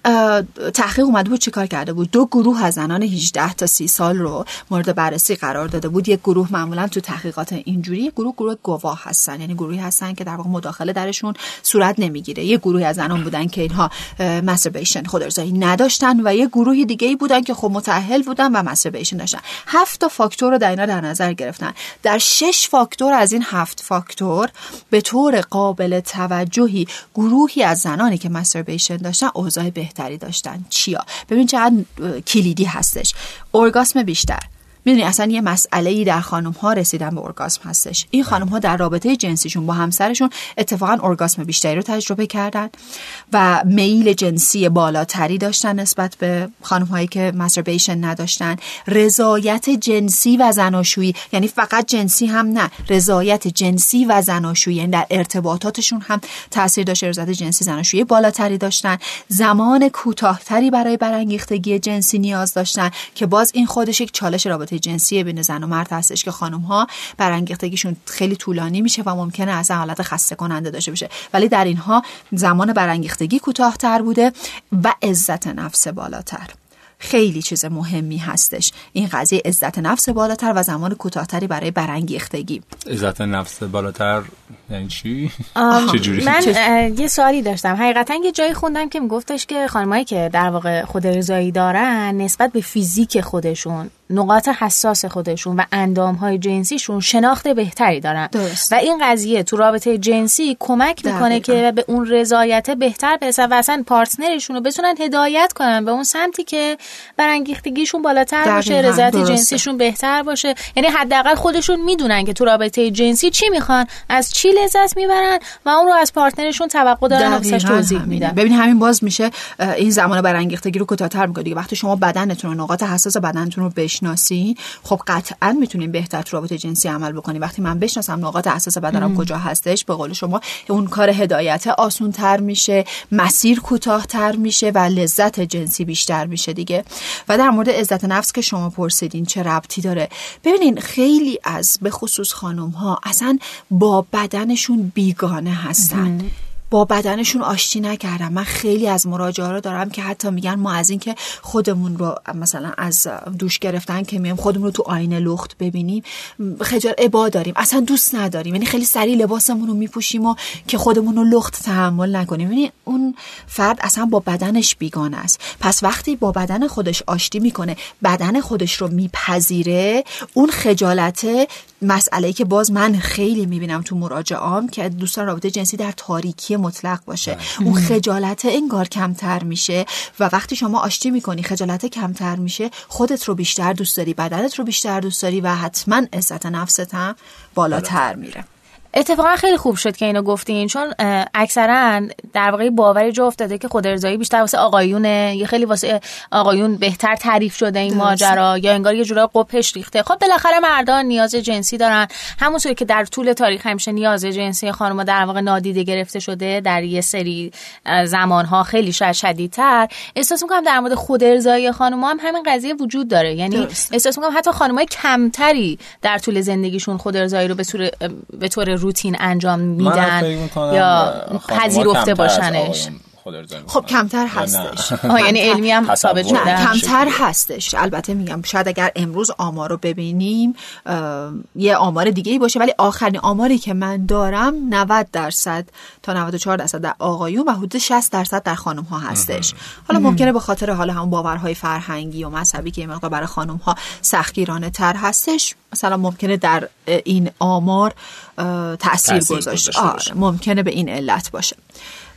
تحقیق اومده بود چیکار کرده بود؟ دو گروه از زنان 18 تا 30 سال رو مورد بررسی قرار داده بود. یک گروه معمولا تو تحقیقات اینجوری یک گروه گروه گواه هستن. یعنی گروهی هستن که در واقع مداخله درشون صورت نمی‌گیره. یه گروهی از زنان بودن که اینها مستربیشن خودارضایی نداشتن و یه گروهی دیگه ای بودن که خب متأهل بودن و مستربیشن داشتن. هفت تا فاکتور رو در اینا در نظر گرفتن. در شش فاکتور از این هفت فاکتور به طور قابل توجهی گروهی از زنانی که مستربیشن داشتن اوضاع بهتری داشتن. چیا؟ ببین چقدر کلیدی هستش. ارگاسم بیشتر. می‌دونی اصلا یه مسئله ای در خانم ها رسیدن به ارگاسم هستش. این خانم ها در رابطه جنسیشون با همسرشون اتفاقا ارگاسم بیشتری رو تجربه کردن و میل جنسی بالاتری داشتن نسبت به خانم هایی که مستربیشن نداشتن. رضایت جنسی و زناشویی یعنی فقط جنسی هم نه رضایت جنسی و زناشویی یعنی در ارتباطاتشون هم تاثیر داشته رضایت جنسی زناشویی بالاتری داشتن. زمان کوتاهتری برای برانگیختگی جنسی نیاز داشتن که باز این خودش یک چالش رابطه جنسی بین زن و مرد هستش که خانم ها برانگیختگیشون خیلی طولانی میشه و ممکنه اصلا حالت خسته کننده داشته باشه. ولی در اینها زمان برانگیختگی کوتاهتر بوده و عزت نفس بالاتر. خیلی چیز مهمی هستش. این قضیه عزت نفس بالاتر و زمان کوتاهتری برای برانگیختگی. عزت نفس بالاتر یعنی چی؟ چجوری؟ من یه سوالی داشتم. حقیقتا یه جایی خوندم که میگفتش که خانمایی که در واقع خود رضایی دارن نسبت به فیزیک خودشون نقاط حساس خودشون و اندامهای جنسیشون شناخت بهتری دارن. درست. و این قضیه تو رابطه جنسی کمک می‌کنه که به اون رضایت بهتر برسن و اصلا پارتنرشون رو بتونن هدایت کنن به اون سمتی که برانگیختگیشون بالاتر باشه رضایت جنسیشون بهتر باشه. یعنی حداقل خودشون می‌دونن که تو رابطه جنسی چی می‌خوان از چی لذت می‌برن و اون رو از پارتنرشون توقع دارن واسش توضیح میدن. ببین همین باز میشه این زمان برانگیختگی رو کوتاه‌تر می‌کنه دیگه وقتی شما بدنتون رو نقاط حساس بدنتون رو بشناسی خب قطعا می‌تونین بهتر تو رابطه جنسی عمل بکنی. وقتی من بشناسم نقاط حساس بدنم کجا هستش به قول شما اون کار هدایت آسون تر میشه مسیر کوتاهتر میشه و لذت جنسی بیشتر میشه دیگه. و در مورد عزت نفس که شما پرسیدین چه ربطی داره. ببینین خیلی از به خصوص خانم ها اصلا با بدنشون بیگانه هستن. با بدنشون آشتی نکردم. من خیلی از مراجعه رو دارم که حتی میگن ما از اینکه خودمون رو مثلا از دوش گرفتن که میام خودمون رو تو آینه لخت ببینیم خجال ابا داریم. اصلا دوست نداریم. یعنی خیلی سریع لباسمون رو میپوشیم و که خودمون رو لخت تحمل نکنیم. یعنی اون فرد اصلا با بدنش بیگانه است. پس وقتی با بدن خودش آشتی می‌کنه بدن خودش رو میپذیره اون خجالته مسئله که باز من خیلی می‌بینم تو مراجعام که دوستان رابطه جنسی در تاریکی مطلق باشه. اون خجالت انگار کمتر میشه و وقتی شما آشتی می‌کنی خجالت کمتر میشه خودت رو بیشتر دوست داری بدنت رو بیشتر دوست داری و حتما عزت نفست هم بالاتر. میره. اتفاقا خیلی خوب شد که اینو گفتین چون اکثرا در واقع باوری جا افتاده که خود ارزایی بیشتر واسه آقایونه یه خیلی واسه آقایون بهتر تعریف شده این ماجرا یا انگار یه جورا قپش ریخته. خب بالاخره مردان نیاز جنسی دارن. همونطور که در طول تاریخ همیشه نیاز جنسی خانم در واقع نادیده گرفته شده در یه سری زمانها خیلی شاید شدیدتر. احساس می‌کنم در مورد خود ارزایی خانم هم همین قضیه وجود داره. یعنی درست. احساس می‌کنم حتی خانمای کمتری در طول زندگیشون خود ارزایی رو به طور به طور روتین انجام میدن یا پذیرفته باشنش؟ خب کمتر هستش. یعنی علمی هم ثابت شده. کمتر هستش. البته میگم شاید اگر امروز آمار رو ببینیم یه آمار دیگه ای باشه ولی آخرین آماری که من دارم 90 درصد تا 94 درصد در آقایون و حدود 60 درصد در خانم ها هستش حالا ممکنه به خاطر حالا هم باورهای فرهنگی و مذهبی که مقدار برای خانم ها سختگیرانه تر هستش مثلا ممکنه در این آمار تاثیر گذاشته آره ممکنه به این علت باشه.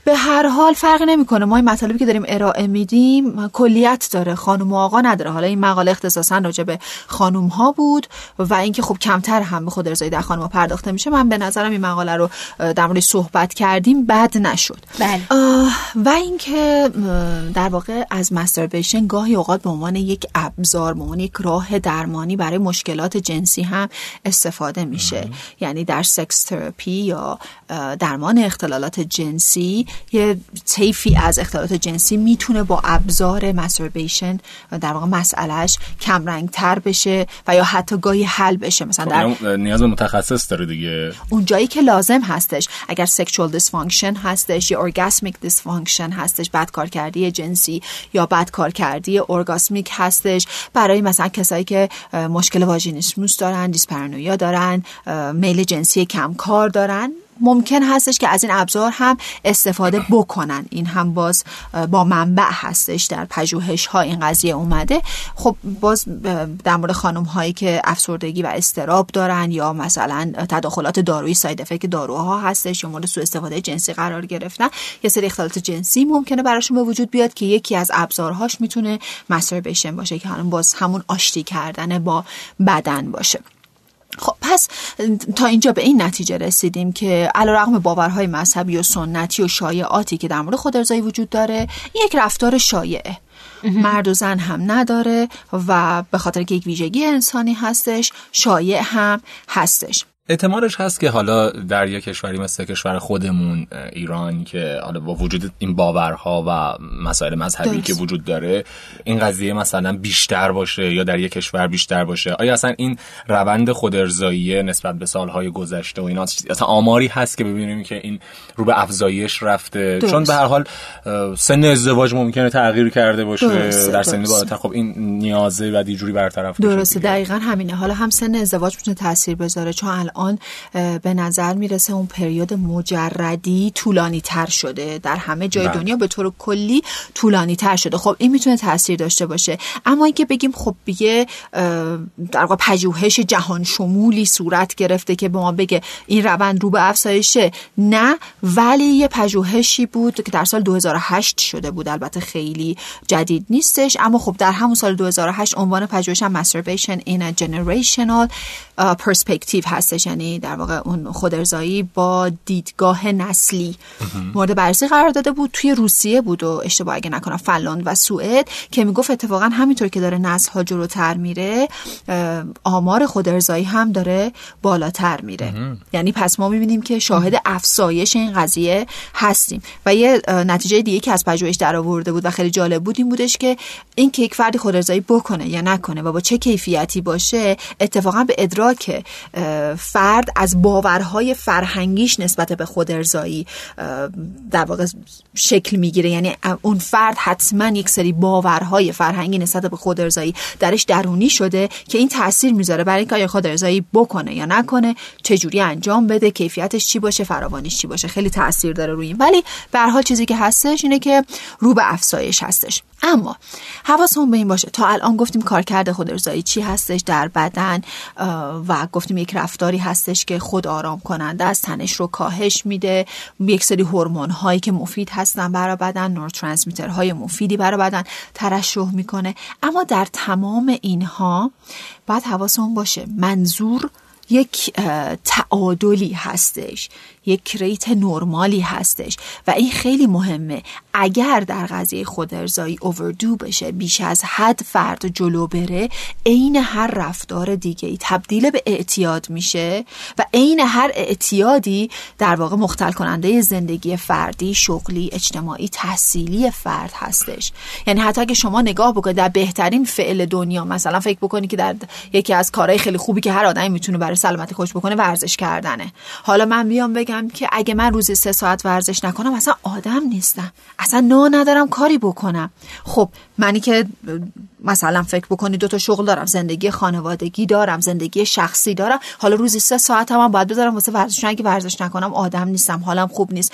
به هر حال فرق نمی‌کنه. ما این مطالبی که داریم ارائه میدیم کلیت داره. خانم و آقا نداره. حالا این مقاله اختصاصا راجع به خانم ها بود و اینکه خب کمتر هم به خود رضایی در خانم ها پرداخته میشه. من به نظرم این مقاله رو در مورد صحبت کردیم بد نشد. بله. و اینکه در واقع از مستربیشن گاهی اوقات به عنوان یک ابزار به عنوان یک راه درمانی برای مشکلات جنسی هم استفاده میشه. یعنی در sex therapy یا درمان اختلالات جنسی یه طیفی از اختلالات جنسی می‌تونه با ابزار masturbation در واقع مسئلهش کمرنگ تر بشه و یا حتی گاهی حل بشه. مثلا در نیاز به متخصص داره دیگه. اون جایی که لازم هستش. اگر sexual dysfunction هستش یا orgasmic dysfunction هستش بد کارکردی جنسی یا بد کارکردی orgasmic هستش. برای مثلا کسایی که مشکل واژینیسموس دارن دیسپرانویا دارن میل جنسی کم کار دارن. ممکن هستش که از این ابزار هم استفاده بکنن. این هم باز با منبع هستش در پژوهش ها این قضیه اومده. خب باز در مورد خانم هایی که افسردگی و استراب دارن یا مثلا تداخلات دارویی ساید افکت داروها هستش یا مورد سوء استفاده جنسی قرار گرفتن یه سری اختلالات جنسی ممکنه براشون به وجود بیاد که یکی از ابزارهاش می‌تونه مستربیشن باشه که باز همون آشتی کردن با بدن باشه. خب پس تا اینجا به این نتیجه رسیدیم که رقم باورهای مذهبی و سنتی و شایعاتی که در مورد خودارضایی وجود داره یک رفتار شایعه. مرد و زن هم نداره و به خاطر که یک ویژگی انسانی هستش شایع هم هستش. احتمالش هست که حالا در یک کشوری مثل کشور خودمون ایران که حالا با وجود این باورها و مسائل مذهبی که وجود داره این قضیه مثلا بیشتر باشه یا در یک کشور بیشتر باشه؟ آیا اصلا این روند خودارضایی نسبت به سالهای گذشته و اینا اصلا آماری هست که ببینیم که این رو به افزایش رفته؟ چون به هر حال سن ازدواج ممکنه تغییر کرده باشه در سن بالاتر. خب این نیازه و دیجوری برطرف درسته دقیقا همینه. حالا هم سن ازدواج می‌تونه تاثیر بذاره چون الان به نظر می‌رسه اون پریود مجردی طولانی تر شده. در همه جای بله. دنیا به طور کلی طولانی تر شده. خب این می‌تونه تاثیر داشته باشه. اما اینکه بگیم خب یه در واقع پژوهش جهان شمولی صورت گرفته که به ما بگه این روند رو به افزایشه نه. ولی یه پژوهشی بود که در سال 2008 شده بود. البته خیلی جدید نیستش. اما خب در همون سال 2008 عنوان پژوهش هم masturbation in a generational perspective هستش. یعنی در واقع اون خودرزایی با دیدگاه نسلی. مورد بررسی قرار داده بود توی روسیه بود و اشتباه اگه نکنم فنلاند و سوئد که می‌گفت اتفاقا همینطور که داره نسل ها جلوتر میره آمار خودرزایی هم داره بالاتر میره. یعنی پس ما می‌بینیم که شاهد افزایش این قضیه هستیم. و یه نتیجه دیگه که از پژوهش در آورده بود و خیلی جالب بود این بودش که این که یک فردی خودرزایی بکنه یا نکنه و با چه کیفیتی باشه اتفاقا به ادراک فرد از باورهای فرهنگیش نسبت به خود ارزایی در واقع شکل می‌گیره. یعنی اون فرد حتما یک سری باورهای فرهنگی نسبت به خود ارزایی درش درونی شده که این تاثیر می‌ذاره برای اینکه آیا خود ارزایی بکنه یا نکنه چجوری انجام بده کیفیتش چی باشه فراوانیش چی باشه. خیلی تاثیر داره روی این. ولی به حال چیزی که هستش اینه که رو به افزایش هستش. اما حواسمون به این باشه. تا الان گفتیم کارکرد خود ارزایی چی هستش در بدن و گفتیم یک رفتاری هستش که خود آرام کننده از تنش رو کاهش میده. یک سری هورمون هایی که مفید هستن برای بدن نورترانسمیتر های مفیدی برای بدن ترشح می‌کنه. اما در تمام اینها باید حواسمون باشه منظور یک تعادلی هستش. یک ریت نرمالی هستش و این خیلی مهمه. اگر در قضیه خود ارزایی اووردو بشه بیش از حد فرد جلو بره عین هر رفتار دیگه ای تبدیل به اعتیاد میشه و عین هر اعتیادی در واقع مختل کننده زندگی فردی شغلی اجتماعی تحصیلی فرد هستش. یعنی حتی اگه شما نگاه بکنید در بهترین فعل دنیا مثلا فکر بکنید که در یکی از کارهای خیلی خوبی که هر آدمی می‌تونه برای سلامتی خوش بکنه ورزش کردنه. حالا من بیام بگم که اگه من روزی سه ساعت ورزش نکنم اصلا آدم نیستم. اصلا نا ندارم کاری بکنم. خب منی که مثلا فکر بکنی دو تا شغل دارم. زندگی خانوادگی دارم زندگی شخصی دارم. حالا روزی سه ساعت هم, باید بذارم واسه ورزش. اگه ورزش نکنم آدم نیستم. حالم خوب نیست.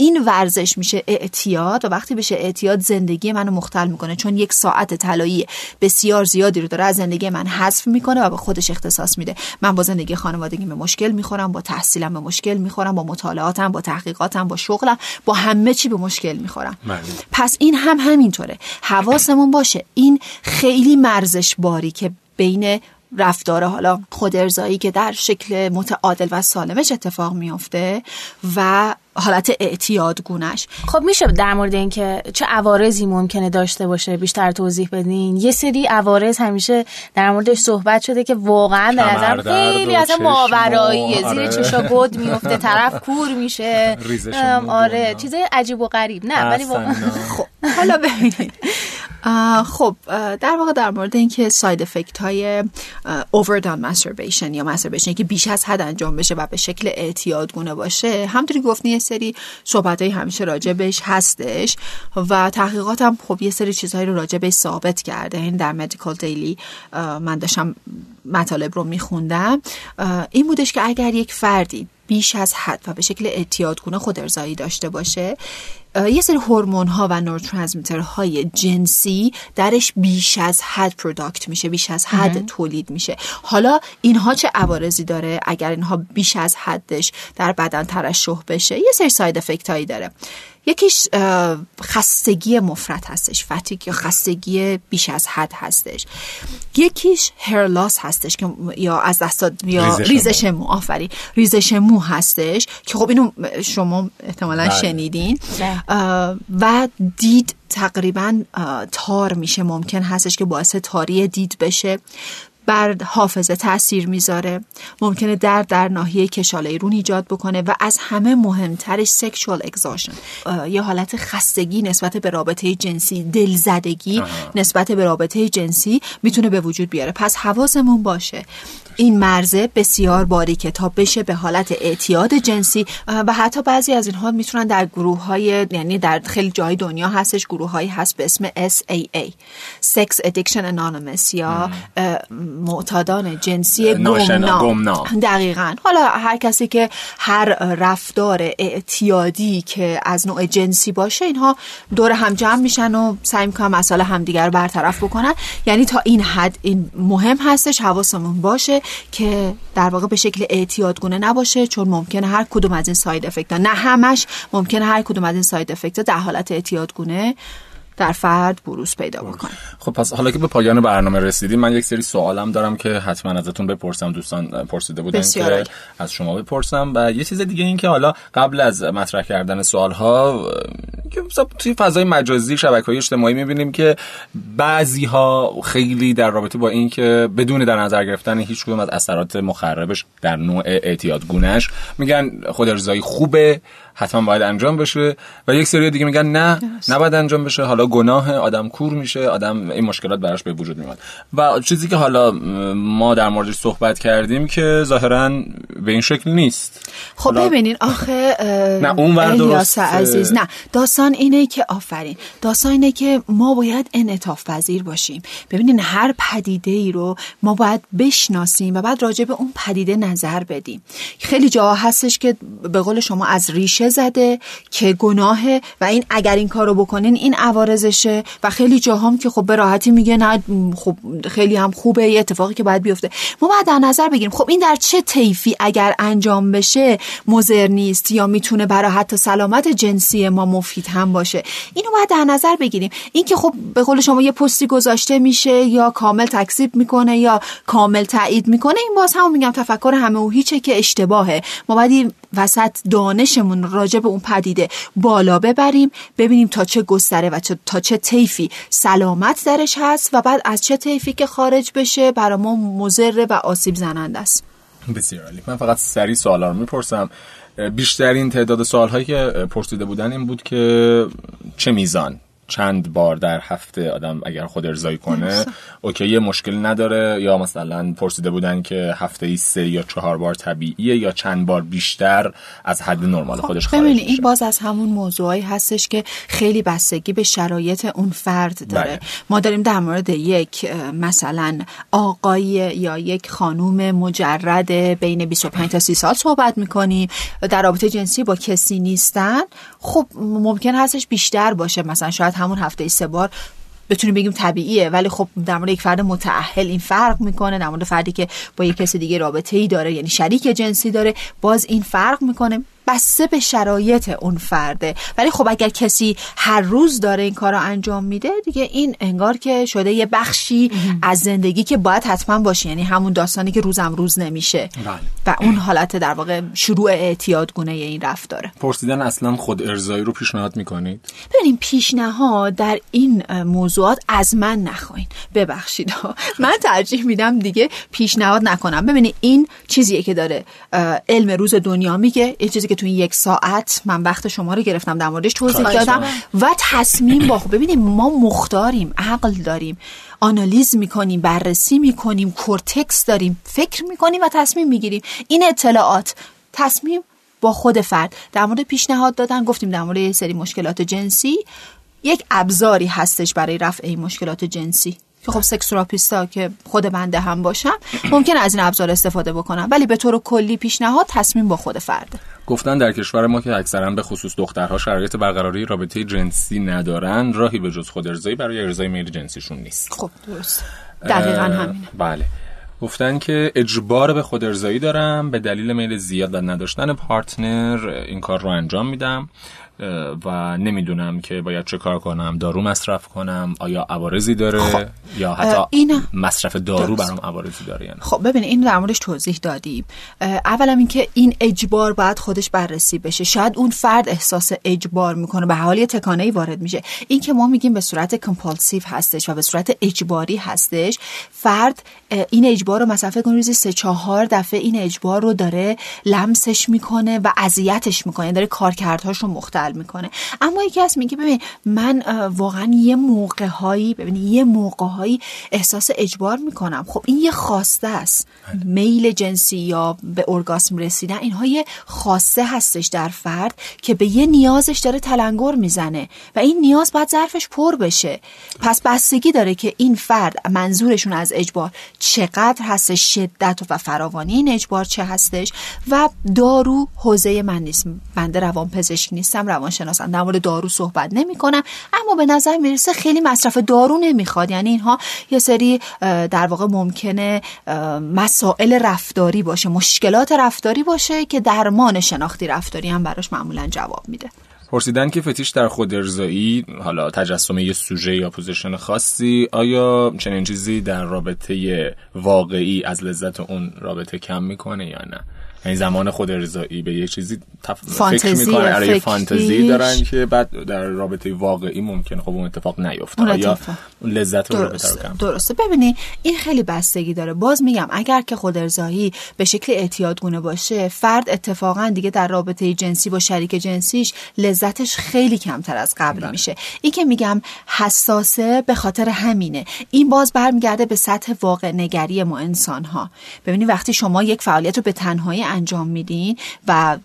این ورزش میشه اعتیاد و وقتی بشه اعتیاد زندگی منو مختل می‌کنه چون یک ساعت طلایی بسیار زیادی رو داره از زندگی من حذف می‌کنه و به خودش اختصاص میده. من با زندگی خانوادگی به مشکل می‌خورم با تحصیلم به مشکل می‌خورم با مطالعاتم با تحقیقاتم با شغلم با همه چی به مشکل می‌خورم. بله. پس این هم همینطوره. حواسمون باشه. این خیلی مرزش باری که بین رفتار حالا خود ارزایی که در شکل متعادل و سالمش اتفاق میافته و حالت اعتیاد گونش خب میشه در مورد اینکه چه عوارضی ممکنه داشته باشه بیشتر توضیح بدین؟ یه سری عوارض همیشه در موردش صحبت شده که واقعا به نظر خیلی از ماوراییه زیر آره. چشا گد میفته طرف کور میشه. آره چیزای عجیب و غریب. نه ولی خب حالا ببینید. خب در واقع در مورد اینکه ساید افکت های اووردان ماستربیشن یا ماستربیشن که بیش از حد انجام بشه و به شکل اعتیادگونه باشه همطوری گفتین یه سری صحبت همیشه راجبش هستش و تحقیقات هم خب یه سری چیزهایی رو راجبش ثابت کرده. این در مدیکال دیلی من داشتم مطالب رو میخوندم. این بودش که اگر یک فردی بیش از حد و به شکل اعتیادگونه خود ارضایی داشته باشه یه سری هورمون ها و neurotransmitter های جنسی درش بیش از حد product میشه بیش از حد تولید میشه. حالا اینها چه عوارضی داره؟ اگر اینها بیش از حدش در بدن ترشح بشه یه سری side effect هایی داره. یکیش خستگی مفرط هستش fatigue یا خستگی بیش از حد هستش. یکیش هرلاس هستش که یا از دست یا ریزش مو. آفری ریزش مو هستش که خب اینو شما احتمالا بله. شنیدین. بله. و دید تقریبا تار میشه. ممکن هستش که باعث تاری دید بشه. بر حافظه تاثیر می‌ذاره. ممکنه درد در ناحیه کشاله رون ایجاد بکنه و از همه مهمترش سکشوال اگزاشن یه حالت خستگی نسبت به رابطه جنسی دلزدگی نسبت به رابطه جنسی می‌تونه به وجود بیاره. پس حواسمون باشه. این مرزه بسیار باریکه تا بشه به حالت اعتیاد جنسی. و حتی بعضی از اینها می‌تونن در گروه های یعنی در خیلی جای دنیا هستش گروه هایی هست به اسم SAA Sex Addiction Anonymous یا معتادان جنسی گمنام. دقیقا. حالا هر کسی که هر رفتار اعتیادی که از نوع جنسی باشه اینها دور هم جمع میشن و سعی می‌کنن مسائل همدیگر رو برطرف بکنن. یعنی تا این حد این مهم هستش حواسمون باشه که در واقع به شکل اعتیادگونه نباشه چون ممکنه هر کدوم از این ساید افکت ها نه همش ممکنه هر کدوم از این ساید افکت ها در حالت اعتیادگونه در فرد بروز پیدا بکنه. خب پس حالا که به پایان برنامه رسیدیم من یک سری سوالم دارم که حتما ازتون بپرسم. دوستان پرسیده بودن که از شما بپرسم و یه چیز دیگه این که حالا قبل از مطرح کردن سوال ها که توی فضای مجازی شبکه های اجتماعی می‌بینیم که بعضی ها خیلی در رابطه با این که بدون در نظر گرفتن هیچ کدوم از اثرات مخربش در نوع اعتیاد گونش میگن خود ارزایی خوبه حتما باید انجام بشه. و یک سری دیگه میگن نه نباید انجام بشه. حالا گناه آدم کور میشه آدم این مشکلات براش به وجود میاد. و چیزی که حالا ما در موردش صحبت کردیم که ظاهرا به این شکل نیست. خب ببینین آخه نه اون الیاس عزیز نه. داستان اینه که آفرین. داستان اینه که ما باید انعطاف پذیر باشیم. ببینین هر پدیده ای رو ما باید بشناسیم و بعد راجع به اون پدیده نظر بدیم. خیلی جاها هستش که به قول شما از ریشه زده که گناهه و این اگر این کارو بکنین این عوارضشه و خیلی جاهام که خب به راحتی میگه نه خب خیلی هم خوبه یه اتفاقی که باید بیفته. ما باید در نظر بگیریم خب این در چه طیفی اگر انجام بشه مضر نیست یا می‌تونه برای حتی سلامت جنسی ما مفید هم باشه؟ اینو باید در نظر بگیریم. اینکه خب به قول شما یه پستی گذاشته میشه یا کامل تکذیب می‌کنه یا کامل تایید می‌کنه این باز هم میگم تفکر همه او هیچه که اشتباهه. ما باید وسط دانشمون راجع به اون پدیده بالا ببریم ببینیم تا چه گستره و تا چه طیفی سلامت درش هست و بعد از چه طیفی که خارج بشه برای ما مضر و آسیب زننده است. بسیار عالی. من فقط سری سوالا رو می‌پرسم بیشترین تعداد سوال هایی که پرسیده بودن این بود که چه میزان؟ چند بار در هفته آدم اگر خود ارزایی کنه اوکی یه مشکل نداره یا مثلا پرسیده بودن که هفته ای سه یا چهار بار طبیعیه یا چند بار بیشتر از حد نرمال خب خودش خارج این باز از همون موضوعی هستش که خیلی بستگی به شرایط اون فرد داره. بله. ما داریم در مورد یک مثلا آقای یا یک خانوم مجرد بین 25 تا 30 سال صحبت می‌کنیم در رابطه جنسی با کسی نیستن. خب ممکن هستش بیشتر باشه. مثلا شاید همون هفته سه بار بتونیم بگیم طبیعیه ولی خب در مورد یک فرد متأهل این فرق می‌کنه در مورد فردی که با یک کسی دیگه رابطه ای داره یعنی شریک جنسی داره باز این فرق می‌کنه. بسته به شرایط اون فرده. ولی خب اگر کسی هر روز داره این کار رو انجام میده دیگه این انگار که شده یه بخشی از زندگی که باید حتما باشه. یعنی همون داستانی که روزم روز نمیشه. بله. و اون حالت در واقع شروع اعتیاد گونه این رفتاره. پرسیدن اصلا خود ارزایی رو پیشنهاد می‌کنید؟ ببینیم پیشنهاد در این موضوعات از من نخواین ببخشید. من ترجیح میدم دیگه پیشنهاد نکنم. ببینید این چیزیه که داره علم روز دنیا میگه یه چیزی که تو یک ساعت من وقت شما رو گرفتم در موردش توضیح دادم. و تصمیم با ببینیم ما مختاریم عقل داریم analyze می‌کنیم بررسی می‌کنیم کورتکس داریم فکر می‌کنیم و تصمیم می‌گیریم. این اطلاعات تصمیم با خود فرد. در مورد پیشنهاد دادن گفتیم در مورد یه سری مشکلات جنسی. یک ابزاری هستش برای رفع این مشکلات جنسی. که خب sex therapist ا که خود بنده هم باشم ممکن از این ابزار استفاده بکنم. ولی به طور کلی پیشنهاد تصمیم با خود فرده. گفتن در کشور ما که اکثرا به خصوص دخترها شرایط برقراری رابطه جنسی ندارن راهی به جز خود ارزایی برای ارزای میل جنسیشون نیست. خب درست دقیقا همینه. بله. گفتن که اجبار به خود ارزایی دارم به دلیل میل زیاد و نداشتن پارتنر این کار رو انجام میدم. و نمی‌دونم که باید چه کار کنم دارو مصرف کنم آیا عوارضی داره خب. یا حتی این مصرف دارو برام عوارضی داره یعنی خب ببین این در موردش توضیح دادیم. اولا اینکه این اجبار باید خودش بررسی بشه. شاید اون فرد احساس اجبار می‌کنه به حال تکانه ای وارد میشه. این که ما میگیم به صورت کمپالسیو هستش و به صورت اجباری هستش فرد این اجبار رو مثلا فکر روزی سه چهار دفعه این اجبار رو داره لمسش می‌کنه و اذیتش می‌کنه. داره کارکردهاش رو مختل می‌کنه. اما یکی از میگه ببین من واقعا یه موقع هایی ببین یه موقع هایی احساس اجبار می‌کنم. خب این یه خواسته است. میل جنسی یا به ارگاسم رسیدن اینها یه خواسته هستش در فرد که به یه نیازش داره تلنگر می‌زنه و این نیاز باید ظرفش پر بشه. پس بستگی داره که این فرد منظورشون از اجبار چقدر هستش شدت و فراوانی این اجبار چه هستش و دارو حوزه من نیست. بنده روان پزشک نیستم روانشناسم در مورد دارو صحبت نمی کنم اما به نظر می‌رسه خیلی مصرف دارو نمی‌خواد. یعنی اینها یه سری در واقع ممکنه مسائل رفتاری باشه مشکلات رفتاری باشه که درمان شناختی رفتاری هم براش معمولا جواب میده. پرسیدن که فتیش در خود ارضایی حالا تجسم یه سوژه یا position خاصی آیا چنین چیزی در رابطه واقعی از لذت اون رابطه کم می‌کنه یا نه؟ یعنی زمان خود ارضایی به یه چیزی تف... فکر می‌کنه برای فانتزی دارن که بعد در رابطه واقعی ممکن خب اون اتفاق نیفته. یا اون لذت رو رو کم؟ درسته. ببینی این خیلی بستگی داره. باز میگم اگر که خود ارزایی به شکل اعتیادگونه باشه فرد اتفاقا دیگه در رابطه جنسی با شریک جنسیش لذتش خیلی کمتر از قبل بله. میشه. این که میگم حساسه به خاطر همینه. این باز برمیگرده به سطح واقع نگری ما انسان ها ببینید وقتی شما یک فعالیت رو به تنهایی انجام میدین و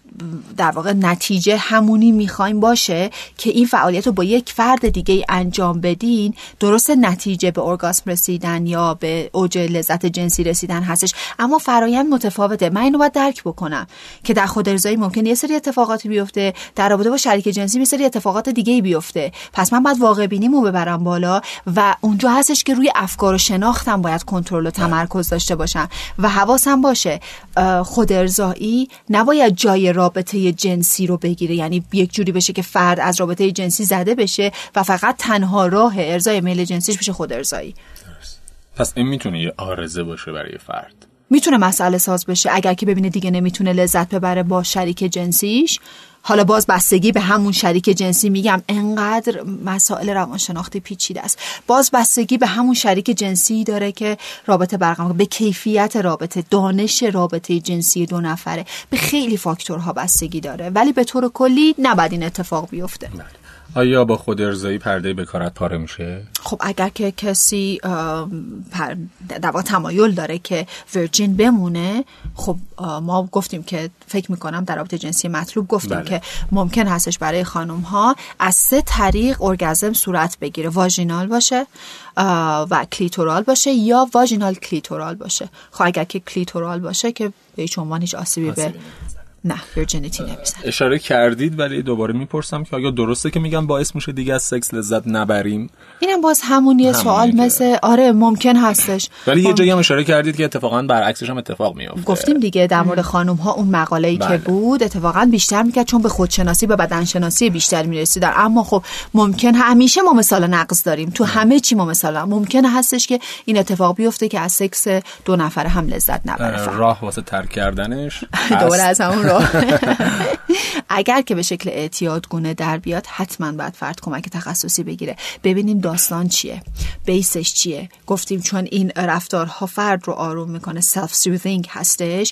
در واقع نتیجه همونی می‌خوایم باشه که این فعالیت رو با یک فرد دیگه انجام بدین درست نتیجه به ارگاسم رسیدن یا به اوج لذت جنسی رسیدن هستش. اما فرایند متفاوته. من اینو باید درک بکنم که در خود ارزایی ممکن یه سری اتفاقاتی بیفته در رابطه با شریک جنسی یه سری اتفاقات دیگه بیفته. پس من باید واقع بینیمو ببرم بالا و اونجا هستش که روی افکار و شناختم باید کنترل و تمرکز داشته باشم و حواسم باشه خود ارزایی نباید جای رابطه جنسی رو بگیره. یعنی یک جوری بشه که فرد از رابطه جنسی زده بشه و فقط تنها راه ارزای میل جنسیش بشه خود ارزایی. پس این می‌تونه یه آرزه باشه برای فرد. می‌تونه مسئله ساز بشه. اگر که ببینه دیگه نمی‌تونه لذت ببره با شریک جنسیش. حالا باز بستگی به همون شریک جنسی میگم. انقدر مسائل روانشناختی پیچیده است. باز بستگی به همون شریک جنسی داره که رابطه برقرار به کیفیت رابطه دانش رابطه جنسی دو نفره. به خیلی فاکتورها بستگی داره. ولی به طور کلی نباید این اتفاق بیفته. بله. آیا با خود ارزایی پرده بکارت پاره میشه؟ خب اگر که کسی در تمایل داره که ورجین بمونه خب ما گفتیم که فکر می‌کنم در رابطه جنسی مطلوب گفتیم بله. که ممکن هستش برای خانم ها از سه طریق ارگزم صورت بگیره واژینال باشه و کلیتورال باشه یا واژینال کلیتورال باشه خب اگر که کلیتورال باشه که به هیچ عنوان هیچ آسیبی به نه ورجینیتی نمیزن اشاره کردید ولی دوباره می‌پرسم که آیا درسته که میگن باعث میشه دیگه از سکس لذت نبریم؟ اینم باز همون یه سوال مثل آره ممکن هستش. ولی یه جایی هم اشاره کردید که اتفاقا برعکسش هم اتفاق میفته گفتیم دیگه در مورد خانم ها اون مقاله ای که بله. بود اتفاقا بیشتر می‌کرد چون به خودشناسی به بدنشناسی بیشتر می‌رسیدن. اما خب ممکن همیشه ما مثال نقص داریم. تو همه چی ما مثال ممکن هستش که این اتفاق بیفته که از سکس دو نفره هم لذت نبره. راه واسه ترک کردنش دوباره از همون اگر که به شکل اعتیادگونه در بیاد حتما باید فرد کمک تخصصی بگیره. ببینیم داستان چیه؟ base ش چیه؟ گفتیم چون این رفتارها فرد رو آروم می‌کنه self soothing هستش.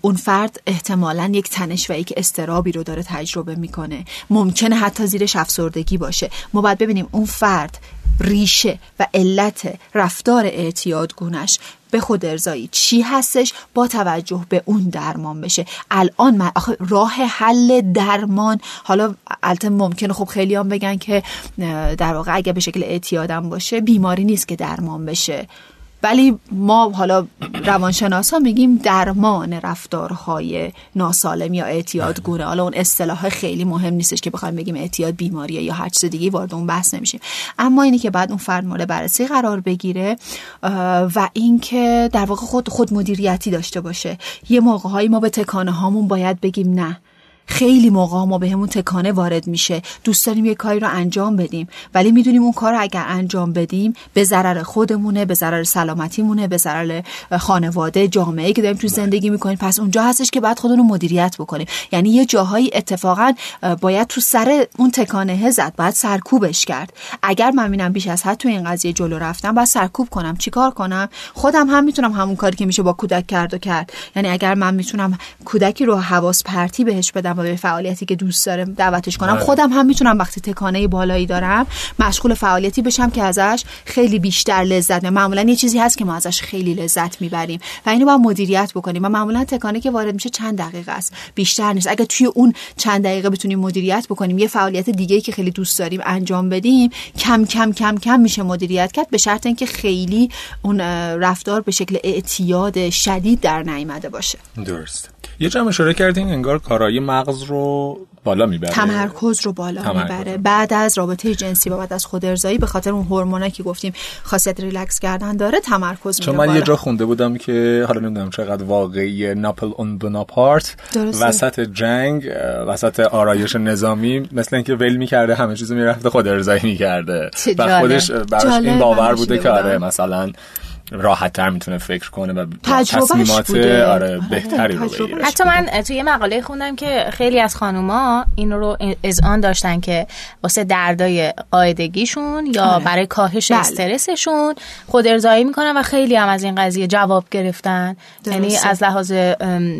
اون فرد احتمالا یک تنش و یک اضطرابی رو داره تجربه می‌کنه. ممکنه حتی زیرش افسردگی باشه. ما باید ببینیم اون فرد ریشه و علت رفتار اعتیاد گونش به خود ارضایی چی هستش؟ با توجه به اون درمان بشه. الان من راه حل درمان حالا البته ممکنه خب خیلی هم بگن که در واقع اگه به شکل اعتیادم باشه بیماری نیست که درمان بشه. ولی ما حالا روانشناسا میگیم درمان رفتارهای ناسالم یا اعتیاد گونه. حالا اون اصطلاح خیلی مهم نیستش که بخوایم بگیم اعتیاد بیماریه یا هر چیز دیگه وارد اون بحث نمیشیم. اما اینی که بعد اون فرد مورد بررسی قرار بگیره و اینکه در واقع خود خود مدیریتی داشته باشه. یه موقع ما به تکانه هامون باید بگیم نه. خیلی موقع ما بهمون تکانه وارد میشه. دوست داریم یه کاری رو انجام بدیم. ولی می‌دونیم اون کار رو اگر انجام بدیم به ضرر خودمونه به ضرر سلامتیمونه به ضرر خانواده جامعه که داریم تو زندگی می‌کنیم. پس اونجا هستش که بعد خودمون مدیریت بکنیم. یعنی یه جاهایی اتفاقا باید تو سر اون تکانه زد. باید سرکوبش کرد. اگر من ببینم بیش از حد تو این قضیه جلو رفتم باید سرکوب کنم. چیکار کنم؟ خودم هم می‌تونم همون کاری که میشه با کودک کرد و کرد. یعنی اگر من می‌تونم کودکی رو حواس پرتی بهش بدم به فعالیتی که دوست دارم دعوتش کنم. آره. خودم هم می‌تونم وقتی تکانه بالایی دارم مشغول فعالیتی بشم که ازش خیلی بیشتر لذت می‌برم. معمولا یه چیزی هست که ما ازش خیلی لذت می‌بریم و اینو باید مدیریت بکنیم و معمولا تکانه که وارد میشه چند دقیقه است. بیشتر نیست. اگه توی اون چند دقیقه بتونیم مدیریت بکنیم یه فعالیت دیگه که خیلی دوست داریم انجام بدیم کم کم کم کم میشه مدیریت کرد به شرط اینکه خیلی اون رفتار به شکل اعتیاد شدید در نیامده باشه. درست یه جمع اشاره کردین انگار کارایی مغز رو بالا می‌بره. تمرکز رو بالا می‌بره. بعد از رابطه جنسی و بعد از خود ارزایی به خاطر اون هورمونایی که گفتیم خاصیت ریلکس کردن داره تمرکز چون من یه جا خونده بودم که حالا نمی‌دونم چقدر واقعی ناپل اون بناپارت وسط جنگ وسط آرایش نظامی مثل اینکه ول می‌کرده همه چیزو می‌رفته خود ارزایی می‌کرده. و خودش براش این باور بوده که آره مثلا راحت تر می‌تونه فکر کنه و تصمیمات آره, آره، بهتری رو بگیره. حتی من توی مقاله خوندم که خیلی از خانوما این رو آن داشتن که واسه دردای قاعدگیشون یا آره. برای کاهش بله. استرسشون خود ارزایی می‌کنن و خیلی هم از این قضیه جواب گرفتن. یعنی از لحاظ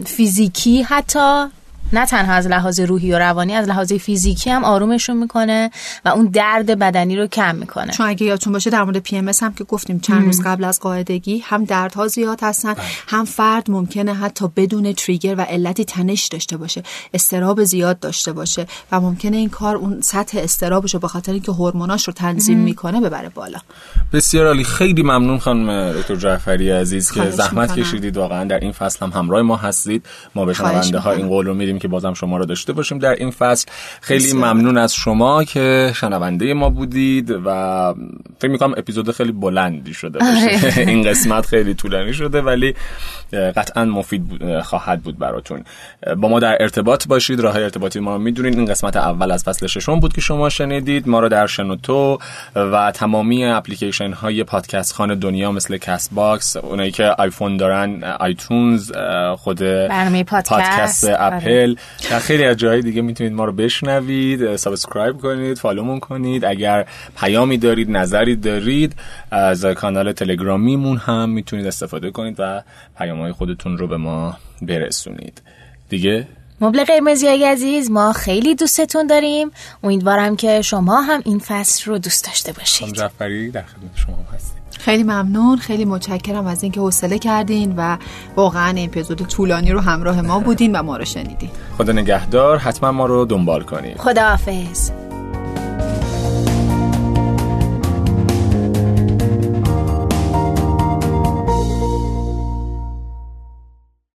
فیزیکی حتی نه تنها از لحاظ روحی و روانی از لحاظ فیزیکی هم آرومشون می‌کنه و اون درد بدنی رو کم می‌کنه. چون اگه یادتون باشه در مورد پی ام هم که گفتیم چند روز قبل از قاعدگی هم دردها زیاد هستن بله. هم فرد ممکنه حتی بدون تریگر و علتی تنش داشته باشه استراب زیاد داشته باشه و ممکنه این کار اون سطح استرابش رو به خاطر اینکه هورموناش رو تنظیم می‌کنه ببره بالا. بسیار عالی. خیلی ممنون خانم دکتر جعفری عزیز که زحمت کشیدید. واقعا در این فصل هم همراه ما هستید. ما به شنونده ها این قول رو میدیم که بازم شما رو داشته باشیم در این فصل. خیلی ممنون از شما که شنونده ما بودید و فکر می‌کنم اپیزود خیلی بلندی شده باشه. آره. این قسمت خیلی طولانی شده ولی قطعا مفید خواهد بود براتون. با ما در ارتباط باشید راه ارتباطی ما رو می‌دونید. این قسمت اول از فصل ششم بود که شما شنیدید. ما رو در شنوتو و تمامی اپلیکیشن های پادکست‌خوان دنیا مثل کست باکس اونایی که آیفون دارن آیتونز خود برنامه پادکست. اپل در خیلی از جاهای دیگه می‌تونید ما رو بشنوید subscribe کنید follow مون کنید. اگر پیامی دارید نظری دارید از کانال تلگرامیمون هم می‌تونید استفاده کنید و پیام خودتون رو به ما برسونید. دیگه؟ مبل قرمزی های عزیز ما خیلی دوستتون داریم. امیدوارم که شما هم این فصل رو دوست داشته باشید. جعفری در خدمت شما هستیم خیلی ممنون. خیلی متشکرم از اینکه حوصله کردین و واقعا این اپیزود طولانی رو همراه ما بودین و ما رو شنیدین. خدا نگهدار. حتما ما رو دنبال کنید خداحافظ.